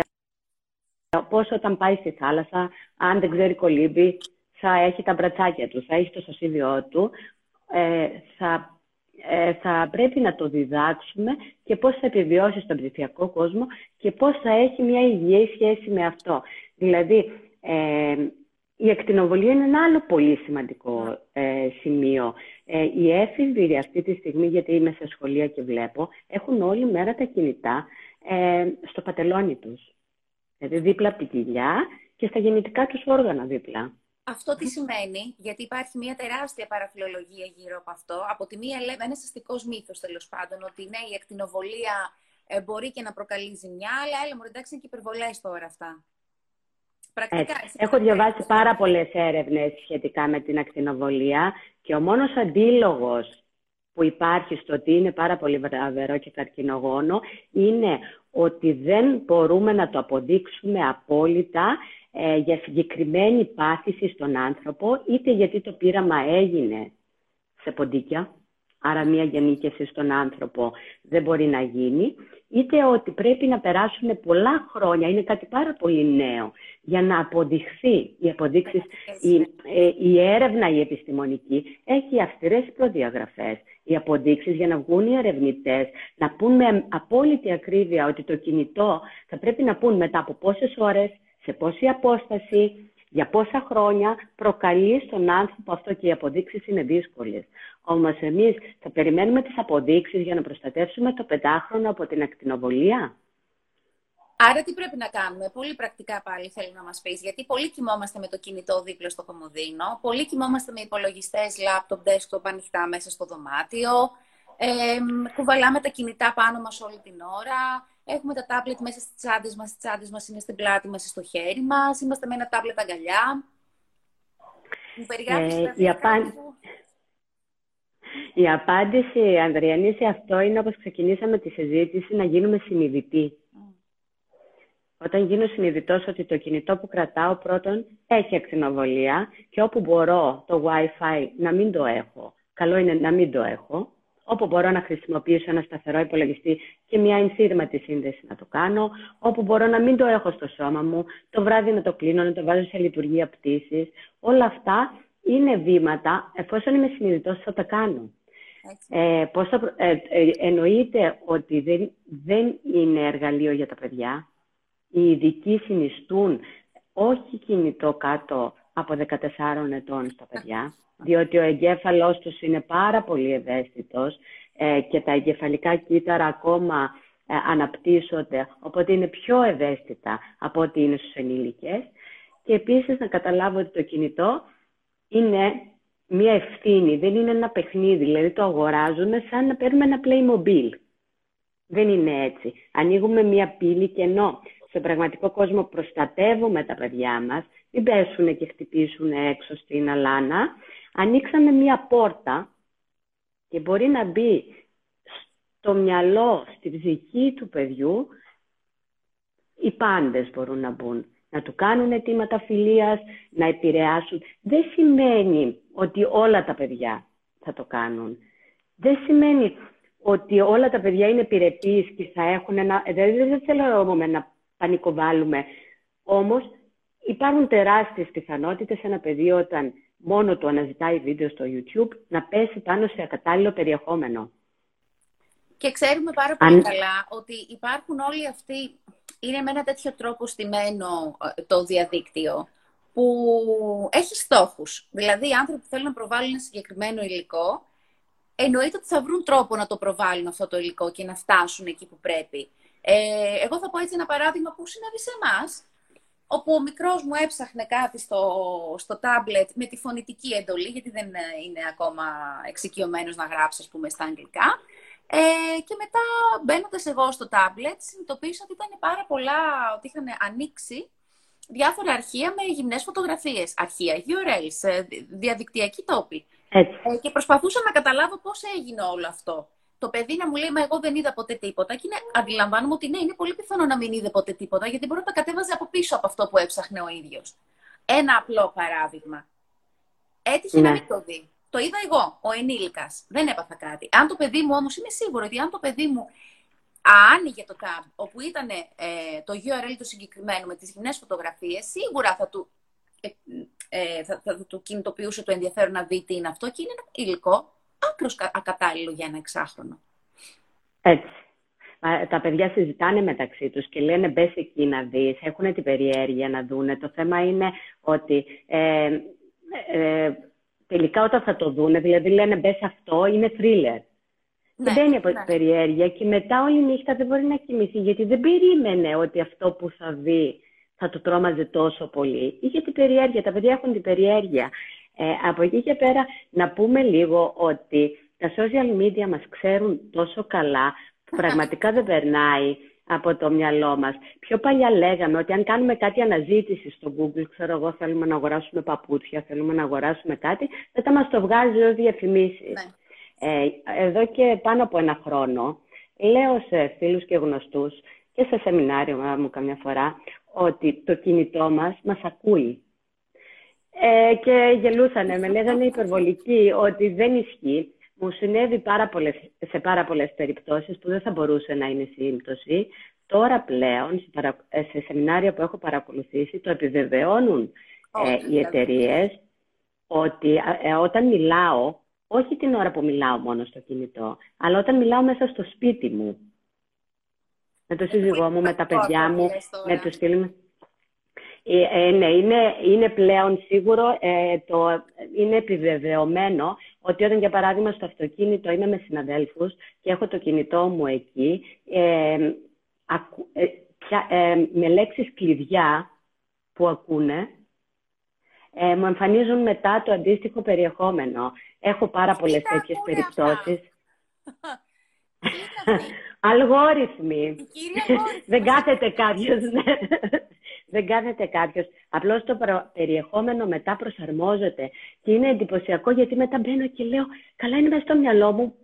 πώς όταν πάει στη θάλασσα, αν δεν ξέρει κολύμπη, θα έχει τα μπρατσάκια του, θα έχει το σωσίδιό του, ε, θα, ε, θα πρέπει να το διδάξουμε και πώς θα επιβιώσει στον ψηφιακό κόσμο και πώς θα έχει μια υγιή σχέση με αυτό. Δηλαδή, ε, η ακτινοβολία είναι ένα άλλο πολύ σημαντικό ε, σημείο. Ε, οι έφηβοι αυτή τη στιγμή, γιατί είμαι σε σχολεία και βλέπω, έχουν όλη μέρα τα κινητά ε, στο πατελόνι τους. Δηλαδή δίπλα από την κοιλιά και στα γεννητικά τους όργανα δίπλα. Αυτό τι σημαίνει, γιατί υπάρχει μια τεράστια παραφιλολογία γύρω από αυτό. Από τη μία λέμε ένα αστικός μύθος τέλος πάντων, ότι ναι, η ακτινοβολία ε, μπορεί και να προκαλεί ζημιά, αλλά έλα μου εντάξει είναι και υπερβολές τώρα αυτά. Πρακτικά, Έχω διαβάσει πάρα πολλές έρευνες σχετικά με την ακτινοβολία και ο μόνος αντίλογος που υπάρχει στο ότι είναι πάρα πολύ βραβερό και καρκινογόνο είναι ότι δεν μπορούμε να το αποδείξουμε απόλυτα ε, για συγκεκριμένη πάθηση στον άνθρωπο, είτε γιατί το πείραμα έγινε σε ποντίκια, άρα μία γενίκευση στον άνθρωπο δεν μπορεί να γίνει, είτε ότι πρέπει να περάσουν πολλά χρόνια, είναι κάτι πάρα πολύ νέο, για να αποδειχθεί η αποδείξεις, η, ε, η έρευνα η επιστημονική έχει αυστηρές προδιαγραφές. Οι αποδείξεις για να βγουν οι ερευνητές, να πούν με απόλυτη ακρίβεια ότι το κινητό θα πρέπει να πούν μετά από πόσες ώρες, σε πόση απόσταση, για πόσα χρόνια προκαλείς στον άνθρωπο αυτό και οι αποδείξεις είναι δύσκολες. Όμως εμείς θα περιμένουμε τις αποδείξεις για να προστατεύσουμε το πεντάχρονο από την ακτινοβολία; Άρα τι πρέπει να κάνουμε, πολύ πρακτικά πάλι θέλω να μας πεις, γιατί πολύ κοιμόμαστε με το κινητό δίπλα στο κομμωδίνο, πολύ κοιμόμαστε με υπολογιστές, λάπτοπ, desktop ανοιχτά μέσα στο δωμάτιο, ε, κουβαλάμε τα κινητά πάνω μας όλη την ώρα, έχουμε τα τάμπλετ μέσα στις τσάντες μας, οι τσάντες μας είναι στην πλάτη μας, στο χέρι μας, είμαστε με ένα τάμπλετ αγκαλιά. Μου περιγράφεις ε, η, απάν... η απάντηση, Ανδριανή, σε αυτό είναι όπως ξεκινήσαμε τη συζήτηση, να γίνουμε συνειδητοί. Όταν γίνω συνειδητός ότι το κινητό που κρατάω πρώτον έχει ακτινοβολία και όπου μπορώ το Wi-Fi να μην το έχω, καλό είναι να μην το έχω, όπου μπορώ να χρησιμοποιήσω ένα σταθερό υπολογιστή και μια ενσύρματη σύνδεση να το κάνω, όπου μπορώ να μην το έχω στο σώμα μου, το βράδυ να το κλείνω, να το βάζω σε λειτουργία πτήσης. Όλα αυτά είναι βήματα, εφόσον είμαι συνειδητός θα τα κάνω. Ε, πώς θα, ε, ε, εννοείται ότι δεν, δεν είναι εργαλείο για τα παιδιά, οι ειδικοί συνιστούν όχι κινητό κάτω από 14 ετών στα παιδιά, διότι ο εγκέφαλός τους είναι πάρα πολύ ευαίσθητος ε, και τα εγκεφαλικά κύτταρα ακόμα ε, αναπτύσσονται, οπότε είναι πιο ευαίσθητα από ό,τι είναι στους ενήλικες. Και επίσης να καταλάβω ότι το κινητό είναι μια ευθύνη, δεν είναι ένα παιχνίδι, δηλαδή το αγοράζουμε σαν να παίρνουμε ένα Playmobil. Δεν είναι έτσι. Ανοίγουμε μια πύλη και ενώ στον πραγματικό κόσμο προστατεύουμε τα παιδιά μας, μην πέσουν και χτυπήσουν έξω στην αλάνα, ανοίξαμε μία πόρτα και μπορεί να μπει στο μυαλό, στη ψυχή του παιδιού, οι πάντες μπορούν να μπουν. Να του κάνουν αιτήματα φιλίας, να επηρεάσουν. Δεν σημαίνει ότι όλα τα παιδιά θα το κάνουν. Δεν σημαίνει ότι όλα τα παιδιά είναι επιρρεπείς και θα έχουν ένα... Δηλαδή δεν θέλω να πανικοβάλλουμε. Όμως υπάρχουν τεράστιες πιθανότητες ένα παιδί όταν μόνο του αναζητάει βίντεο στο YouTube να πέσει πάνω σε ακατάλληλο περιεχόμενο. Και ξέρουμε πάρα πολύ καλά ότι υπάρχουν όλοι αυτοί, είναι με ένα τέτοιο τρόπο στημένο ε, το διαδίκτυο, που έχει στόχους. Δηλαδή, οι άνθρωποι που θέλουν να προβάλλουν ένα συγκεκριμένο υλικό, εννοείται ότι θα βρουν τρόπο να το προβάλλουν αυτό το υλικό και να φτάσουν εκεί που πρέπει. Ε, εγώ θα πω έτσι ένα παράδειγμα που συνέβη σε εμάς, όπου ο μικρός μου έψαχνε κάτι στο, στο τάμπλετ με τη φωνητική εντολή, γιατί δεν είναι ακόμα εξοικειωμένος να γράψει, ας πούμε, στα αγγλικά. Ε, και μετά, μπαίνοντας εγώ στο τάμπλετ, συνειδητοποίησα ότι ήταν πάρα πολλά, ότι είχαν ανοίξει διάφορα αρχεία με γυμνές φωτογραφίες. Αρχεία, URLs, ε, διαδικτυακοί τόποι. Ε, και προσπαθούσα να καταλάβω πώς έγινε όλο αυτό. Το παιδί να μου λέει, Μα εγώ δεν είδα ποτέ τίποτα. Και είναι, αντιλαμβάνομαι ότι ναι, είναι πολύ πιθανό να μην είδε ποτέ τίποτα, γιατί μπορεί να τα κατέβαζε από πίσω από αυτό που έψαχνε ο ίδιος. Ένα απλό παράδειγμα. Έτυχε ναι. να μην το δει. Το είδα εγώ, ο ενήλικας. Δεν έπαθα κάτι. Αν το παιδί μου όμως, είμαι σίγουρη ότι αν το παιδί μου άνοιγε το tab, όπου ήταν ε, το URL του συγκεκριμένου με τις γυμνές φωτογραφίες, σίγουρα θα του, ε, ε, θα, θα, του κινητοποιούσε το ενδιαφέρον να δει τι είναι αυτό και είναι ένα υλικό άκρος ακατάλληλο για ένα εξάχρονο. Έτσι. Τα παιδιά συζητάνε μεταξύ τους και λένε μπες εκεί να δεις, έχουν την περιέργεια να δούνε. Το θέμα είναι ότι ε, ε, τελικά όταν θα το δούνε, δηλαδή λένε μπες αυτό, είναι thriller. Ναι, μπαίνει από ναι. την περιέργεια και μετά όλη νύχτα δεν μπορεί να κοιμηθεί γιατί δεν περίμενε ότι αυτό που θα δει θα το τρόμαζε τόσο πολύ. Είχε την περιέργεια, τα παιδιά έχουν την περιέργεια. Ε, από εκεί και πέρα να πούμε λίγο ότι τα social media μας ξέρουν τόσο καλά που [laughs] πραγματικά δεν περνάει από το μυαλό μας. Πιο παλιά λέγαμε ότι αν κάνουμε κάτι αναζήτηση στο Google, ξέρω εγώ θέλουμε να αγοράσουμε παπούτσια, θέλουμε να αγοράσουμε κάτι, δεν θα μας το βγάζει ως διαφημίσεις. Ναι. Ε, εδώ και πάνω από ένα χρόνο λέω σε φίλους και γνωστούς και σε σεμινάριο μου καμιά φορά ότι το κινητό μας μας ακούει. Ε, και γελούσανε, με λέγανε υπερβολική ότι δεν ισχύει. Μου συνέβη πάρα πολλές, σε πάρα πολλές περιπτώσεις που δεν θα μπορούσε να είναι σύμπτωση. Τώρα πλέον, σε, παρα, ε, σε σεμινάρια που έχω παρακολουθήσει, το επιβεβαιώνουν ε, οι εταιρείες ότι ε, όταν μιλάω όχι την ώρα που μιλάω μόνο στο κινητό, αλλά όταν μιλάω μέσα στο σπίτι μου. Με το σύζυγό μου, με τα παιδιά μου, με τους φίλους μου. Ε, ε, ναι, είναι, είναι πλέον σίγουρο, ε, το, είναι επιβεβαιωμένο ότι όταν για παράδειγμα στο αυτοκίνητο είμαι με συναδέλφους και έχω το κινητό μου εκεί, ε, ακου, με λέξεις κλειδιά που ακούνε, ε, μου εμφανίζουν μετά το αντίστοιχο περιεχόμενο. Έχω πάρα πολλές τέτοιες περιπτώσεις. [laughs] Αλγόριθμοι. Δεν κάθεται κάποιος. Ναι. Δεν κάθεται κάποιος. Απλώς το περιεχόμενο μετά προσαρμόζεται. Και είναι εντυπωσιακό γιατί μετά μπαίνω και λέω, καλά είναι μέσα στο μυαλό μου.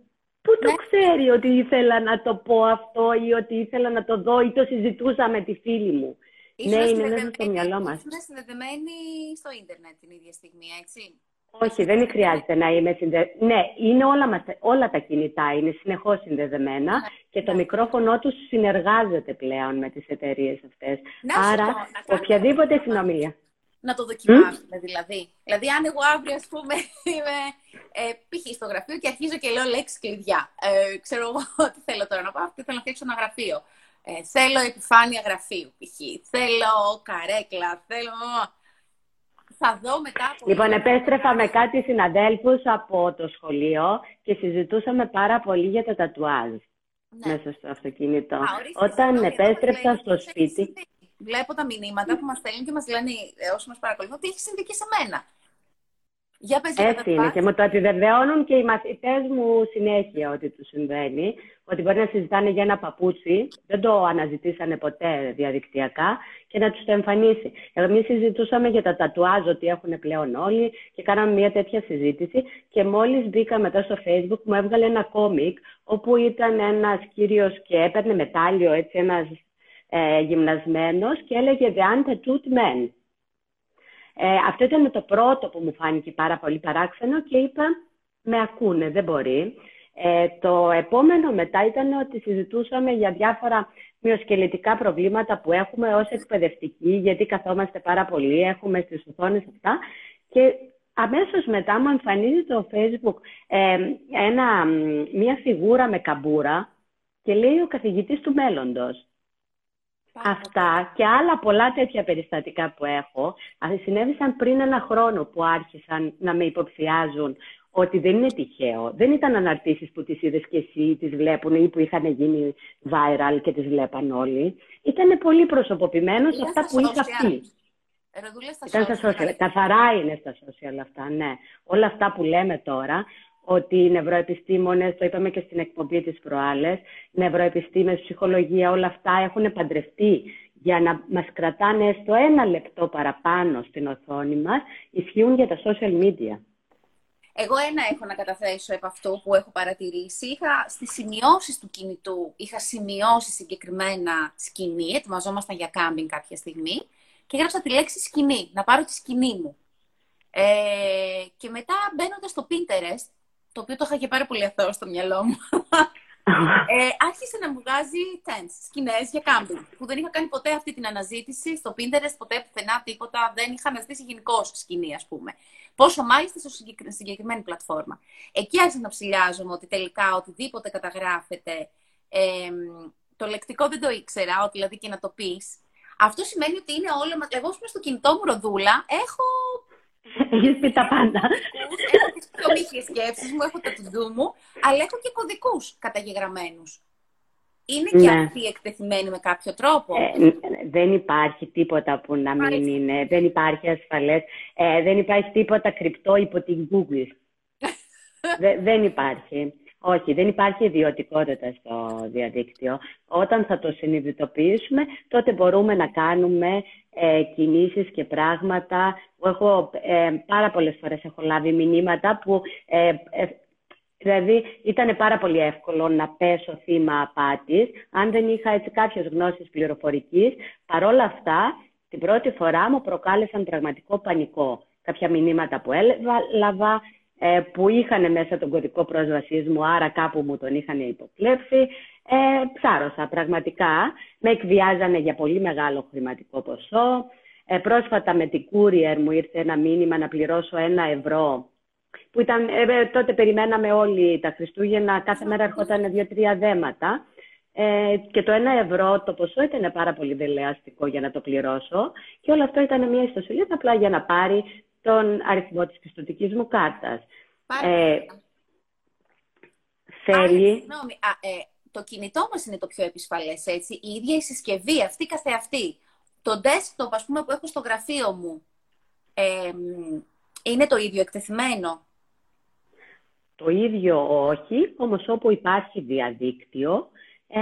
Πού το ναι. ξέρει ότι ήθελα να το πω αυτό ή ότι ήθελα να το δω ή το συζητούσα με τη φίλη μου; Ναι, είναι μέσα στο μυαλό μας. Είναι συνδεδεμένοι στο ίντερνετ την ίδια στιγμή, έτσι; Όχι, δεν χρειάζεται να είμαι συνδεδεμένη. Ναι, είναι όλα, μας, όλα τα κινητά είναι συνεχώς συνδεδεμένα ναι, και το ναι. μικρόφωνο τους συνεργάζεται πλέον με τις εταιρείες αυτές. Άρα, το, οποιαδήποτε συνομιλία. Να το δοκιμάσουμε δηλαδή. Δηλαδή, αν εγώ αύριο, ας πούμε, [laughs] είμαι ε, π.χ. στο γραφείο και αρχίζω και λέω λέξη κλειδιά. Ε, ξέρω εγώ [laughs] τι θέλω τώρα να πάω, θέλω να φτιάξω ένα γραφείο. Ε, θέλω επιφάνεια γραφείου, π.χ. Θέλω καρέκλα, θέλω... Θα δω μετά από... Λοιπόν, επέστρεφα με κάτι συναδέλφους από το σχολείο και συζητούσαμε πάρα πολύ για τα τατουάζ ναι. μέσα στο αυτοκίνητο. Α, Όταν επέστρεψα στο σπίτι... Βλέπω τα μηνύματα που μας στέλνουν και μας λένε ε, όσοι μας παρακολουθούν ότι έχεις συμβεί και σε μένα. Για πες Έτσι είναι και μου το επιβεβαιώνουν και οι μαθητές μου συνέχεια ότι τους συμβαίνει. Ότι μπορεί να συζητάνε για ένα παπούτσι, δεν το αναζητήσανε ποτέ διαδικτυακά και να τους το εμφανίσει. Εμείς συζητούσαμε για τα τατουάζ ότι έχουν πλέον όλοι και κάναμε μια τέτοια συζήτηση και μόλις μπήκα μετά στο facebook μου έβγαλε ένα κόμικ όπου ήταν ένας κύριος και έπαιρνε μετάλλιο έτσι ένας ε, γυμνασμένος και έλεγε The Untattooed Men. Ε, αυτό ήταν το πρώτο που μου φάνηκε πάρα πολύ παράξενο και είπα με ακούνε, δεν μπορεί. Ε, το επόμενο μετά ήταν ότι συζητούσαμε για διάφορα μειοσκελετικά προβλήματα που έχουμε ως εκπαιδευτικοί, γιατί καθόμαστε πάρα πολύ, έχουμε στις οθόνες αυτά. Και αμέσως μετά μου εμφανίζει το Facebook ε, ένα, μια φιγούρα με καμπούρα, και λέει ο καθηγητής του μέλλοντος. Αυτά και άλλα πολλά τέτοια περιστατικά που έχω συνέβησαν πριν ένα χρόνο που άρχισαν να με υποψιάζουν ότι δεν είναι τυχαίο. Δεν ήταν αναρτήσεις που τις είδες και εσύ, τις βλέπουν ή που είχαν γίνει viral και τις βλέπαν όλοι. Ήταν πολύ προσωποποιημένος σε αυτά που είχα αυτή. Ήταν στα social. Καθαρά είναι στα social αυτά, ναι. Όλα αυτά που λέμε τώρα, ότι οι νευροεπιστήμονες, το είπαμε και στην εκπομπή της προάλλες, νευροεπιστήμες, ψυχολογία, όλα αυτά έχουν παντρευτεί για να μας κρατάνε έστω ένα λεπτό παραπάνω στην οθόνη μας, ισχύουν για τα social media. Εγώ ένα έχω να καταθέσω από αυτό που έχω παρατηρήσει. Είχα στις σημειώσεις του κινητού, είχα σημειώσει συγκεκριμένα σκηνή, ετοιμαζόμασταν για κάμπινγκ κάποια στιγμή και έγραψα τη λέξη σκηνή, να πάρω τη σκηνή μου. Ε, και μετά μπαίνοντας στο Pinterest, το οποίο το είχα και πάρα πολύ αθώο στο μυαλό μου, ε, [laughs] άρχισε να μου βγάζει tents, σκηνές για κάμπινγκ, που δεν είχα κάνει ποτέ αυτή την αναζήτηση στο Pinterest, ποτέ πουθενά τίποτα, δεν είχα αναζητήσει γενικώς σκηνή, ας πούμε. Πόσο μάλιστα στο συγκεκριμένη πλατφόρμα. Εκεί άρχισα να ψηλιάζομαι ότι τελικά οτιδήποτε καταγράφεται, ε, το λεκτικό δεν το ήξερα, ότι δηλαδή και να το πεις. Αυτό σημαίνει ότι είναι όλο. Εγώ, πούμε, στο κινητό μου ροδούλα έχω έχεις πει τα πάντα. Έχω τις πιο σκέψεις μου, έχω τα τουντού μου, αλλά έχω και κωδικούς καταγεγραμμένους. Είναι και ναι. αυτοί εκτεθειμένοι με κάποιο τρόπο; Ε, δεν υπάρχει τίποτα που να μην είναι. Δεν υπάρχει ασφαλές. Ε, δεν υπάρχει τίποτα κρυπτό υπό την Google. [laughs] δεν υπάρχει. Όχι, δεν υπάρχει ιδιωτικότητα στο διαδίκτυο. Όταν θα το συνειδητοποιήσουμε, τότε μπορούμε να κάνουμε ε, κινήσεις και πράγματα. Έχω, ε, πάρα πολλές φορές έχω λάβει μηνύματα που... Ε, ε, δηλαδή, ήταν πάρα πολύ εύκολο να πέσω θύμα απάτης, αν δεν είχα έτσι κάποιες γνώσεις πληροφορικής. Παρ' όλα αυτά, την πρώτη φορά μου προκάλεσαν πραγματικό πανικό. Κάποια μηνύματα που έλαβα, ε, που είχαν μέσα τον κωδικό πρόσβασής μου, άρα κάπου μου τον είχαν υποκλέψει. Ε, ψάρωσα πραγματικά. Με εκβιάζανε για πολύ μεγάλο χρηματικό ποσό. Ε, πρόσφατα με την courier μου ήρθε ένα μήνυμα να πληρώσω ένα ευρώ που ήταν, ε, τότε περιμέναμε όλοι τα Χριστούγεννα, κάθε μέρα ερχόταν δύο-τρία δέματα. Ε, και το ένα ευρώ το ποσό ήταν πάρα πολύ δελεαστικό για να το πληρώσω και όλο αυτό ήταν μια ιστοσελίδα απλά για να πάρει τον αριθμό της πιστοτικής μου κάρτας. Ε, θέλει... συγγνώμη, ε, το κινητό μας είναι το πιο επισφαλές, έτσι. Η ίδια η συσκευή, αυτή καθεαυτή. Το desktop, ας πούμε, που έχω στο γραφείο μου, ε, είναι το ίδιο εκτεθειμένο; Το ίδιο όχι, όμως όπου υπάρχει διαδίκτυο, ε,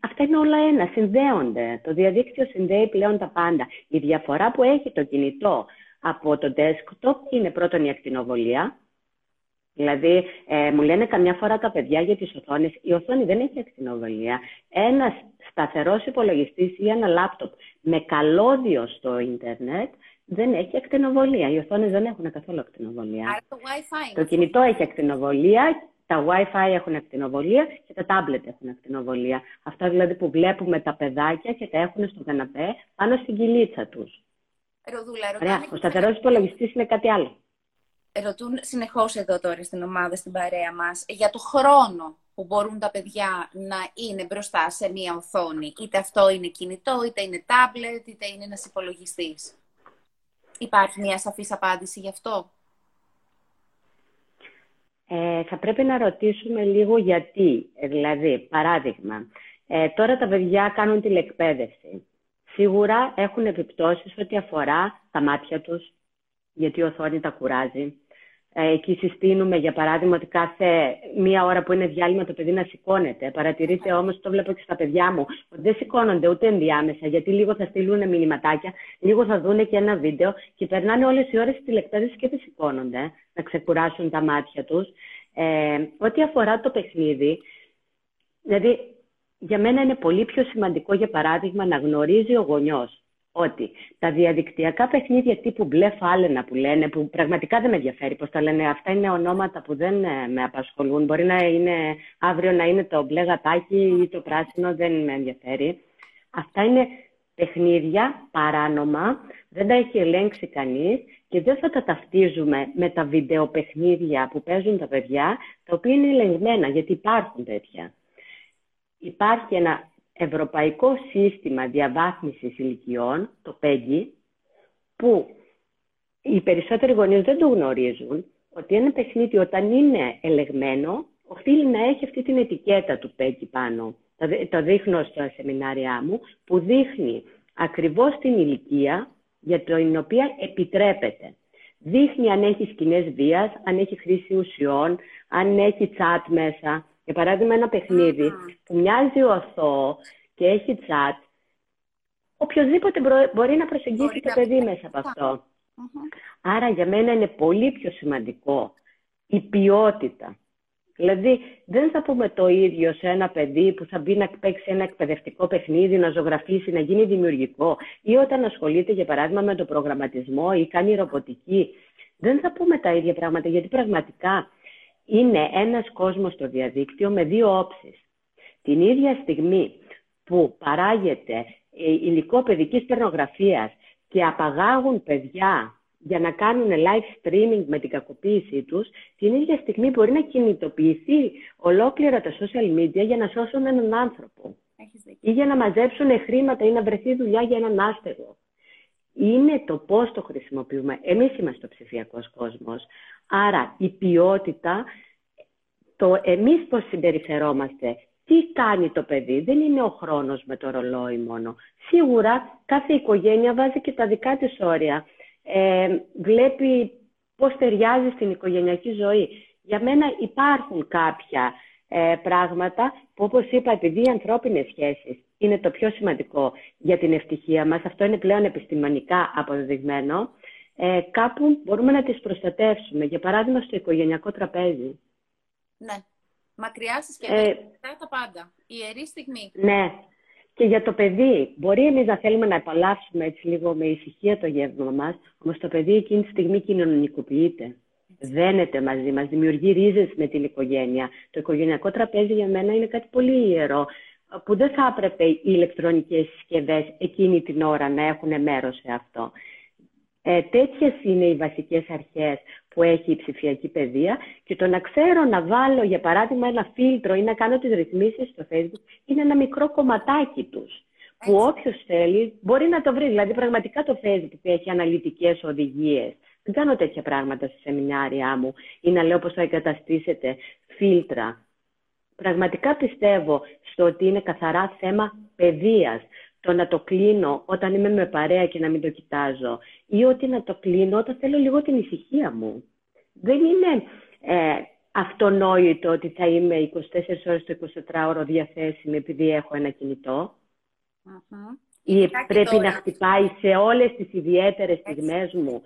αυτά είναι όλα ένα, συνδέονται. Το διαδίκτυο συνδέει πλέον τα πάντα. Η διαφορά που έχει το κινητό από το desktop είναι πρώτον η ακτινοβολία. Δηλαδή, ε, μου λένε καμιά φορά τα παιδιά για τις οθόνες, η οθόνη δεν έχει ακτινοβολία. Ένας σταθερός υπολογιστής ή ένα λάπτοπ με καλώδιο στο ίντερνετ δεν έχει ακτινοβολία. Οι οθόνες δεν έχουν καθόλου ακτινοβολία. Άρα το Wi-Fi. Το κινητό έχει ακτινοβολία, τα Wi-Fi έχουν ακτινοβολία και τα tablet έχουν ακτινοβολία. Αυτά δηλαδή που βλέπουμε τα παιδάκια και τα έχουν στο καναπέ πάνω στην κυλίτσα τους. Ροδούλα, Ωραία. Ο σταθερός υπολογιστής είναι κάτι άλλο. Ρωτούν συνεχώς εδώ τώρα στην ομάδα, στην παρέα μας, για το χρόνο που μπορούν τα παιδιά να είναι μπροστά σε μία οθόνη. Είτε αυτό είναι κινητό, είτε είναι τάμπλετ, είτε είναι ένας υπολογιστής. Υπάρχει μία σαφής απάντηση γι' αυτό; Ε, θα πρέπει να ρωτήσουμε λίγο γιατί. Ε, δηλαδή, παράδειγμα, ε, τώρα τα παιδιά κάνουν τηλεκπαίδευση σίγουρα έχουν επιπτώσεις ό,τι αφορά τα μάτια τους, γιατί η οθόνη τα κουράζει. Ε, εκεί συστήνουμε, για παράδειγμα, ότι κάθε μία ώρα που είναι διάλειμμα το παιδί να σηκώνεται. Παρατηρείτε όμως, το βλέπω και στα παιδιά μου, ότι δεν σηκώνονται ούτε ενδιάμεσα, γιατί λίγο θα στείλουν μηνυματάκια, λίγο θα δούνε και ένα βίντεο και περνάνε όλες οι ώρες στη τηλεκτάζηση και δεν σηκώνονται να ξεκουράσουν τα μάτια τους. Ε, ό,τι αφορά το παιχνίδι, δηλαδή για μένα είναι πολύ πιο σημαντικό, για παράδειγμα, να γνωρίζει ο γονιός ότι τα διαδικτυακά παιχνίδια τύπου μπλε φάλαινα που λένε, που πραγματικά δεν με ενδιαφέρει πώς τα λένε, αυτά είναι ονόματα που δεν ε, με απασχολούν. Μπορεί να είναι αύριο να είναι το μπλε γατάκι ή το πράσινο, δεν με ενδιαφέρει. Αυτά είναι παιχνίδια παράνομα, δεν τα έχει ελέγξει κανείς και δεν θα τα ταυτίζουμε με τα βιντεοπαιχνίδια που παίζουν τα παιδιά, τα οποία είναι ελεγμένα, γιατί υπάρχουν τέτοια. Υπάρχει ένα ευρωπαϊκό σύστημα διαβάθμισης ηλικιών, το PEGI, που οι περισσότεροι γονείς δεν το γνωρίζουν, ότι ένα παιχνίδι όταν είναι ελεγμένο, οφείλει να έχει αυτή την ετικέτα του PEGI πάνω. Το δείχνω στα σεμινάρια μου, που δείχνει ακριβώς την ηλικία για την οποία επιτρέπεται. Δείχνει αν έχει σκηνές βίας, αν έχει χρήση ουσιών, αν έχει τσάτ μέσα. Για παράδειγμα, ένα παιχνίδι που μοιάζει οθό και έχει τσάτ, οποιοδήποτε μπορεί να προσεγγίσει το παιδί μέσα από αυτό. Άρα για μένα είναι πολύ πιο σημαντικό η ποιότητα. Δηλαδή δεν θα πούμε το ίδιο σε ένα παιδί που θα μπει να παίξει ένα εκπαιδευτικό παιχνίδι, να ζωγραφίσει, να γίνει δημιουργικό ή όταν ασχολείται για παράδειγμα με το προγραμματισμό ή κάνει ρομποτική. Δεν θα πούμε τα ίδια πράγματα γιατί πραγματικά είναι ένας κόσμος στο διαδίκτυο με δύο όψεις. Την ίδια στιγμή που παράγεται ε, υλικό παιδικής περνογραφίας και απαγάγουν παιδιά για να κάνουν live streaming με την κακοποίησή τους, την ίδια στιγμή μπορεί να κινητοποιηθεί ολόκληρα τα social media για να σώσουν έναν άνθρωπο. Ή για να μαζέψουν χρήματα ή να βρεθεί δουλειά για έναν άστεγο. Είναι το πώς το χρησιμοποιούμε. Εμείς είμαστε ο ψηφιακός κόσμος. Άρα η ποιότητα, το εμείς πώς συμπεριφερόμαστε, τι κάνει το παιδί, δεν είναι ο χρόνος με το ρολόι μόνο. Σίγουρα κάθε οικογένεια βάζει και τα δικά της όρια ε, βλέπει πώς ταιριάζει στην οικογενειακή ζωή. Για μένα υπάρχουν κάποια ε, πράγματα που όπως είπα επειδή οι ανθρώπινες σχέσεις είναι το πιο σημαντικό για την ευτυχία μας, αυτό είναι πλέον επιστημονικά αποδεδειγμένο, ε, κάπου μπορούμε να τις προστατεύσουμε. Για παράδειγμα στο οικογενειακό τραπέζι. Ναι. Μακριά συσκευές, ε, τα πάντα. Η ιερή στιγμή. Ναι. Και για το παιδί, μπορεί εμείς να θέλουμε να απαλλάψουμε έτσι λίγο με ησυχία το γεύμα μας, όμως το παιδί εκείνη τη στιγμή κοινωνικοποιείται. Δένεται μαζί μας, δημιουργεί ρίζες με την οικογένεια. Το οικογενειακό τραπέζι για μένα είναι κάτι πολύ ιερό, που δεν θα έπρεπε οι ηλεκτρονικές συσκευές εκείνη την ώρα να έχουν μέρος σε αυτό. Ε, τέτοιες είναι οι βασικές αρχές που έχει η ψηφιακή παιδεία και το να ξέρω να βάλω για παράδειγμα ένα φίλτρο ή να κάνω τις ρυθμίσεις στο facebook είναι ένα μικρό κομματάκι τους που όποιος θέλει μπορεί να το βρει. Δηλαδή πραγματικά το facebook έχει αναλυτικές οδηγίες. Δεν κάνω τέτοια πράγματα στη σεμινάρια μου ή να λέω πώς θα εγκαταστήσετε φίλτρα. Πραγματικά πιστεύω στο ότι είναι καθαρά θέμα παιδείας το να το κλείνω όταν είμαι με παρέα και να μην το κοιτάζω ή ότι να το κλείνω όταν θέλω λίγο την ησυχία μου. Δεν είναι ε, αυτονόητο ότι θα είμαι 24 ώρες το 24ωρο διαθέσιμη επειδή έχω ένα Ή πρέπει να χτυπάει σε όλες τις ιδιαίτερες στιγμές μου.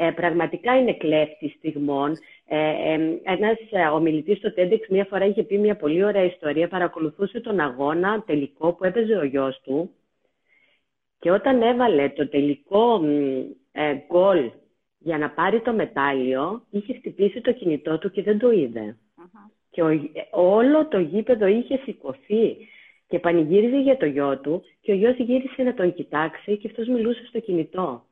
Ε, πραγματικά είναι κλέφτης στιγμών. Ε, ε, ένας ε, ομιλητής στο TEDx μία φορά είχε πει μια πολύ ωραία ιστορία. Παρακολουθούσε τον αγώνα τελικό που έπαιζε ο γιος του και όταν έβαλε το τελικό ε, γκολ για να πάρει το μετάλλιο, είχε χτυπήσει το κινητό του και δεν το ειδε Και όλο το γήπεδο είχε σηκωθεί και πανηγύριζε για το γιο του και ο γιος γύρισε να τον κοιτάξει και αυτός μιλούσε στο κινητό.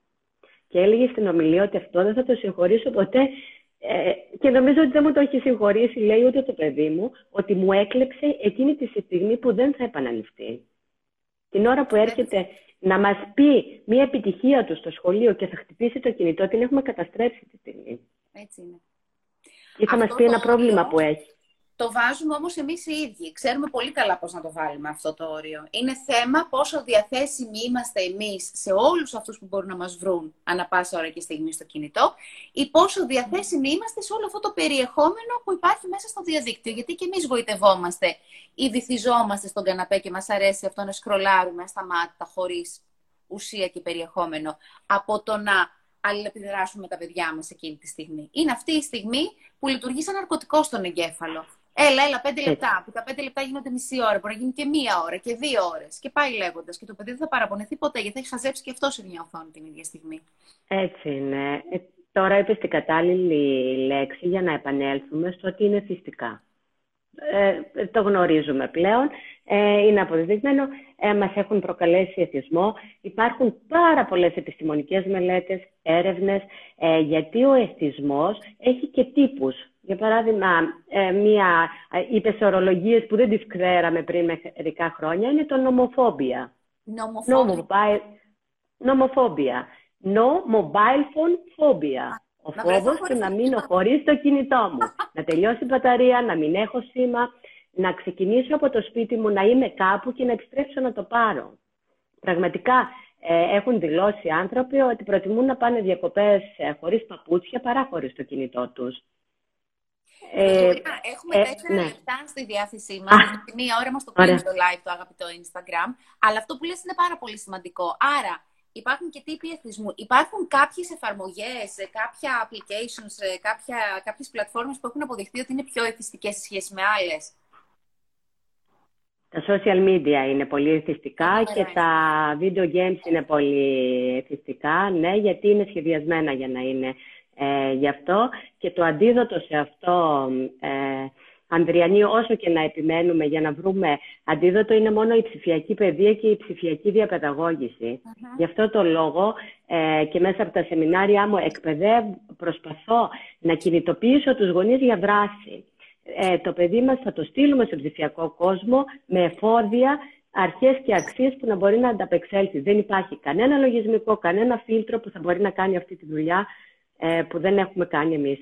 Και έλεγε στην ομιλία ότι αυτό δεν θα το συγχωρήσω ποτέ ε, και νομίζω ότι δεν μου το έχει συγχωρήσει, λέει ούτε το παιδί μου, ότι μου έκλεψε εκείνη τη στιγμή που δεν θα επαναληφθεί. Την ώρα που έρχεται να μας πει μια επιτυχία του στο σχολείο και θα χτυπήσει το κινητό, την έχουμε καταστρέψει τη στιγμή. Έτσι είναι. Ή θα μας πει ένα πρόβλημα που έχει. Το βάζουμε όμως εμείς οι ίδιοι. Ξέρουμε πολύ καλά πώς να το βάλουμε αυτό το όριο. Είναι θέμα πόσο διαθέσιμοι είμαστε εμείς σε όλους αυτούς που μπορούν να μας βρουν ανά πάσα ώρα και στιγμή στο κινητό ή πόσο διαθέσιμοι είμαστε σε όλο αυτό το περιεχόμενο που υπάρχει μέσα στο διαδίκτυο. Γιατί και εμείς γοητευόμαστε ή βυθιζόμαστε στον καναπέ και μας αρέσει αυτό να σκρολάρουμε ασταμάτητα χωρίς ουσία και περιεχόμενο από το να αλληλεπιδράσουμε με τα παιδιά μας εκείνη τη στιγμή. Είναι αυτή η στιγμή που λειτουργεί σαν ναρκωτικό στον εγκέφαλο. Έλα, έλα, πέντε λεπτά. Που τα πέντε λεπτά γίνονται μισή ώρα. Μπορεί να γίνει και μία ώρα και δύο ώρες. Και πάει λέγοντας. Και το παιδί δεν θα παραπονεθεί ποτέ γιατί θα έχει χαζέψει και αυτό σε μια οθόνη την ίδια στιγμή. Έτσι είναι. Ε, τώρα είπες την κατάλληλη λέξη για να επανέλθουμε στο ότι είναι φυσικά. Ε, το γνωρίζουμε πλέον ε, είναι αποδεδειγμένο, ε, μας έχουν προκαλέσει εθισμό. Υπάρχουν πάρα πολλές επιστημονικές μελέτες, έρευνες, ε, γιατί ο εθισμός έχει και τύπους. Για παράδειγμα, ε, μία, ε, είπες ορολογίες που δεν τις ξέραμε πριν μερικά χρόνια, είναι το νομοφόμπια. Νομοφόμπια. Νομοφόμπια. No mobile phone phobia. Ο φόβος του να μείνω χωρίς το κινητό μου. να τελειώσει η μπαταρία, να μην έχω σήμα, να ξεκινήσω από το σπίτι μου, να είμαι κάπου και να επιστρέψω να το πάρω. Πραγματικά ε, έχουν δηλώσει άνθρωποι ότι προτιμούν να πάνε διακοπές ε, χωρίς παπούτσια παρά χωρίς το κινητό τους. Ε, έχουμε ε, τέσσερα ναι. λεπτά στη διάθεσή μας. Τη μία ώρα μας το κλείνει το live το αγαπητό Instagram. Αλλά αυτό που λες είναι πάρα πολύ σημαντικό. Άρα, υπάρχουν και τύποι εθισμού. Υπάρχουν κάποιες εφαρμογές, κάποια applications, κάποια, κάποιες πλατφόρμες που έχουν αποδειχθεί ότι είναι πιο εθιστικές σε σχέση με άλλες. Τα social media είναι πολύ εθιστικά και τα video games είναι πολύ εθιστικά, ναι, γιατί είναι σχεδιασμένα για να είναι ε, γι' αυτό. Και το αντίδοτο σε αυτό, ε, Ανδριανή, όσο και να επιμένουμε για να βρούμε αντίδοτο, είναι μόνο η ψηφιακή παιδεία και η ψηφιακή διαπαιδαγώγηση. Γι' αυτό το λόγο ε, και μέσα από τα σεμινάρια μου εκπαιδεύω, προσπαθώ να κινητοποιήσω τους γονείς για δράση ε, το παιδί μας θα το στείλουμε στον ψηφιακό κόσμο με εφόδια, αρχές και αξίες που να μπορεί να ανταπεξέλθει. Δεν υπάρχει κανένα λογισμικό, κανένα φίλτρο που θα μπορεί να κάνει αυτή τη δουλειά ε, που δεν έχουμε κάνει εμείς.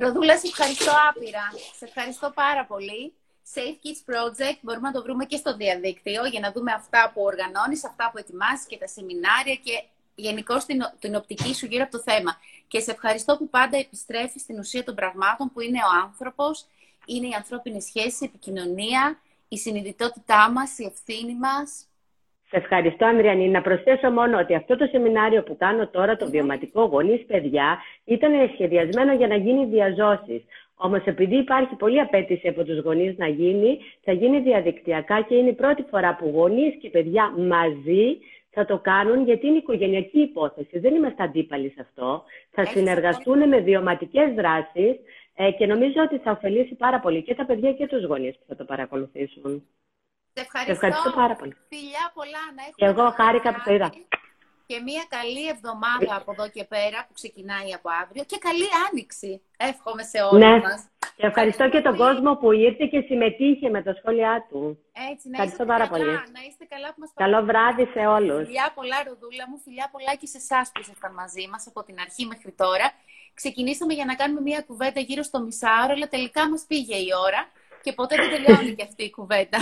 Ροδούλα, σε ευχαριστώ άπειρα. Σε ευχαριστώ πάρα πολύ. Safe Kids Project μπορούμε να το βρούμε και στο διαδίκτυο για να δούμε αυτά που οργανώνεις, αυτά που ετοιμάσεις και τα σεμινάρια και γενικώ την, την οπτική σου γύρω από το θέμα. Και σε ευχαριστώ που πάντα επιστρέφεις στην ουσία των πραγμάτων που είναι ο άνθρωπος είναι η ανθρώπινη σχέση, η επικοινωνία, η συνειδητότητά μας, η ευθύνη μας. Σε ευχαριστώ, Ανδριανή. Να προσθέσω μόνο ότι αυτό το σεμινάριο που κάνω τώρα, το βιωματικό γονείς παιδιά, ήταν σχεδιασμένο για να γίνει διαζώσεις. Όμως επειδή υπάρχει πολλή απέτηση από τους γονείς να γίνει, θα γίνει διαδικτυακά και είναι η πρώτη φορά που γονείς και παιδιά μαζί θα το κάνουν γιατί είναι οικογενειακή υπόθεση. Δεν είμαστε αντίπαλοι σε αυτό. Θα συνεργαστούν με βιωματικές δράσεις ε, και νομίζω ότι θα ωφελήσει πάρα πολύ και τα παιδιά και τους γονείς που θα το παρακολουθήσουν. Σε ευχαριστώ. ευχαριστώ πάρα πολύ. Φιλιά πολλά να έχουμε. Και εγώ χάρηκα που το είδα. Και μια καλή εβδομάδα από εδώ και πέρα που ξεκινάει από αύριο και καλή άνοιξη. Εύχομαι σε όλους ναι. μας. Και ευχαριστώ και τον κόσμο που ήρθε και συμμετείχε με τα σχόλιά του. Έτσι, να ευχαριστώ πάρα καλά, πολύ. Να είστε καλά που μας Καλό βράδυ σε όλους. Φιλιά πολλά, Ροδούλα μου. Φιλιά πολλά και σε εσάς που ήσασταν μαζί μας από την αρχή μέχρι τώρα ξεκινήσαμε για να κάνουμε μια κουβέντα γύρω στο μισάωρο, αλλά τελικά μας πήγε η ώρα και ποτέ δεν τελειώνει και αυτή η κουβέντα.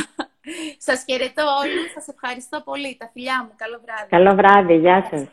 Σας χαιρετώ όλους, σας ευχαριστώ πολύ. Τα φιλιά μου, καλό βράδυ. Καλό βράδυ, γεια σας.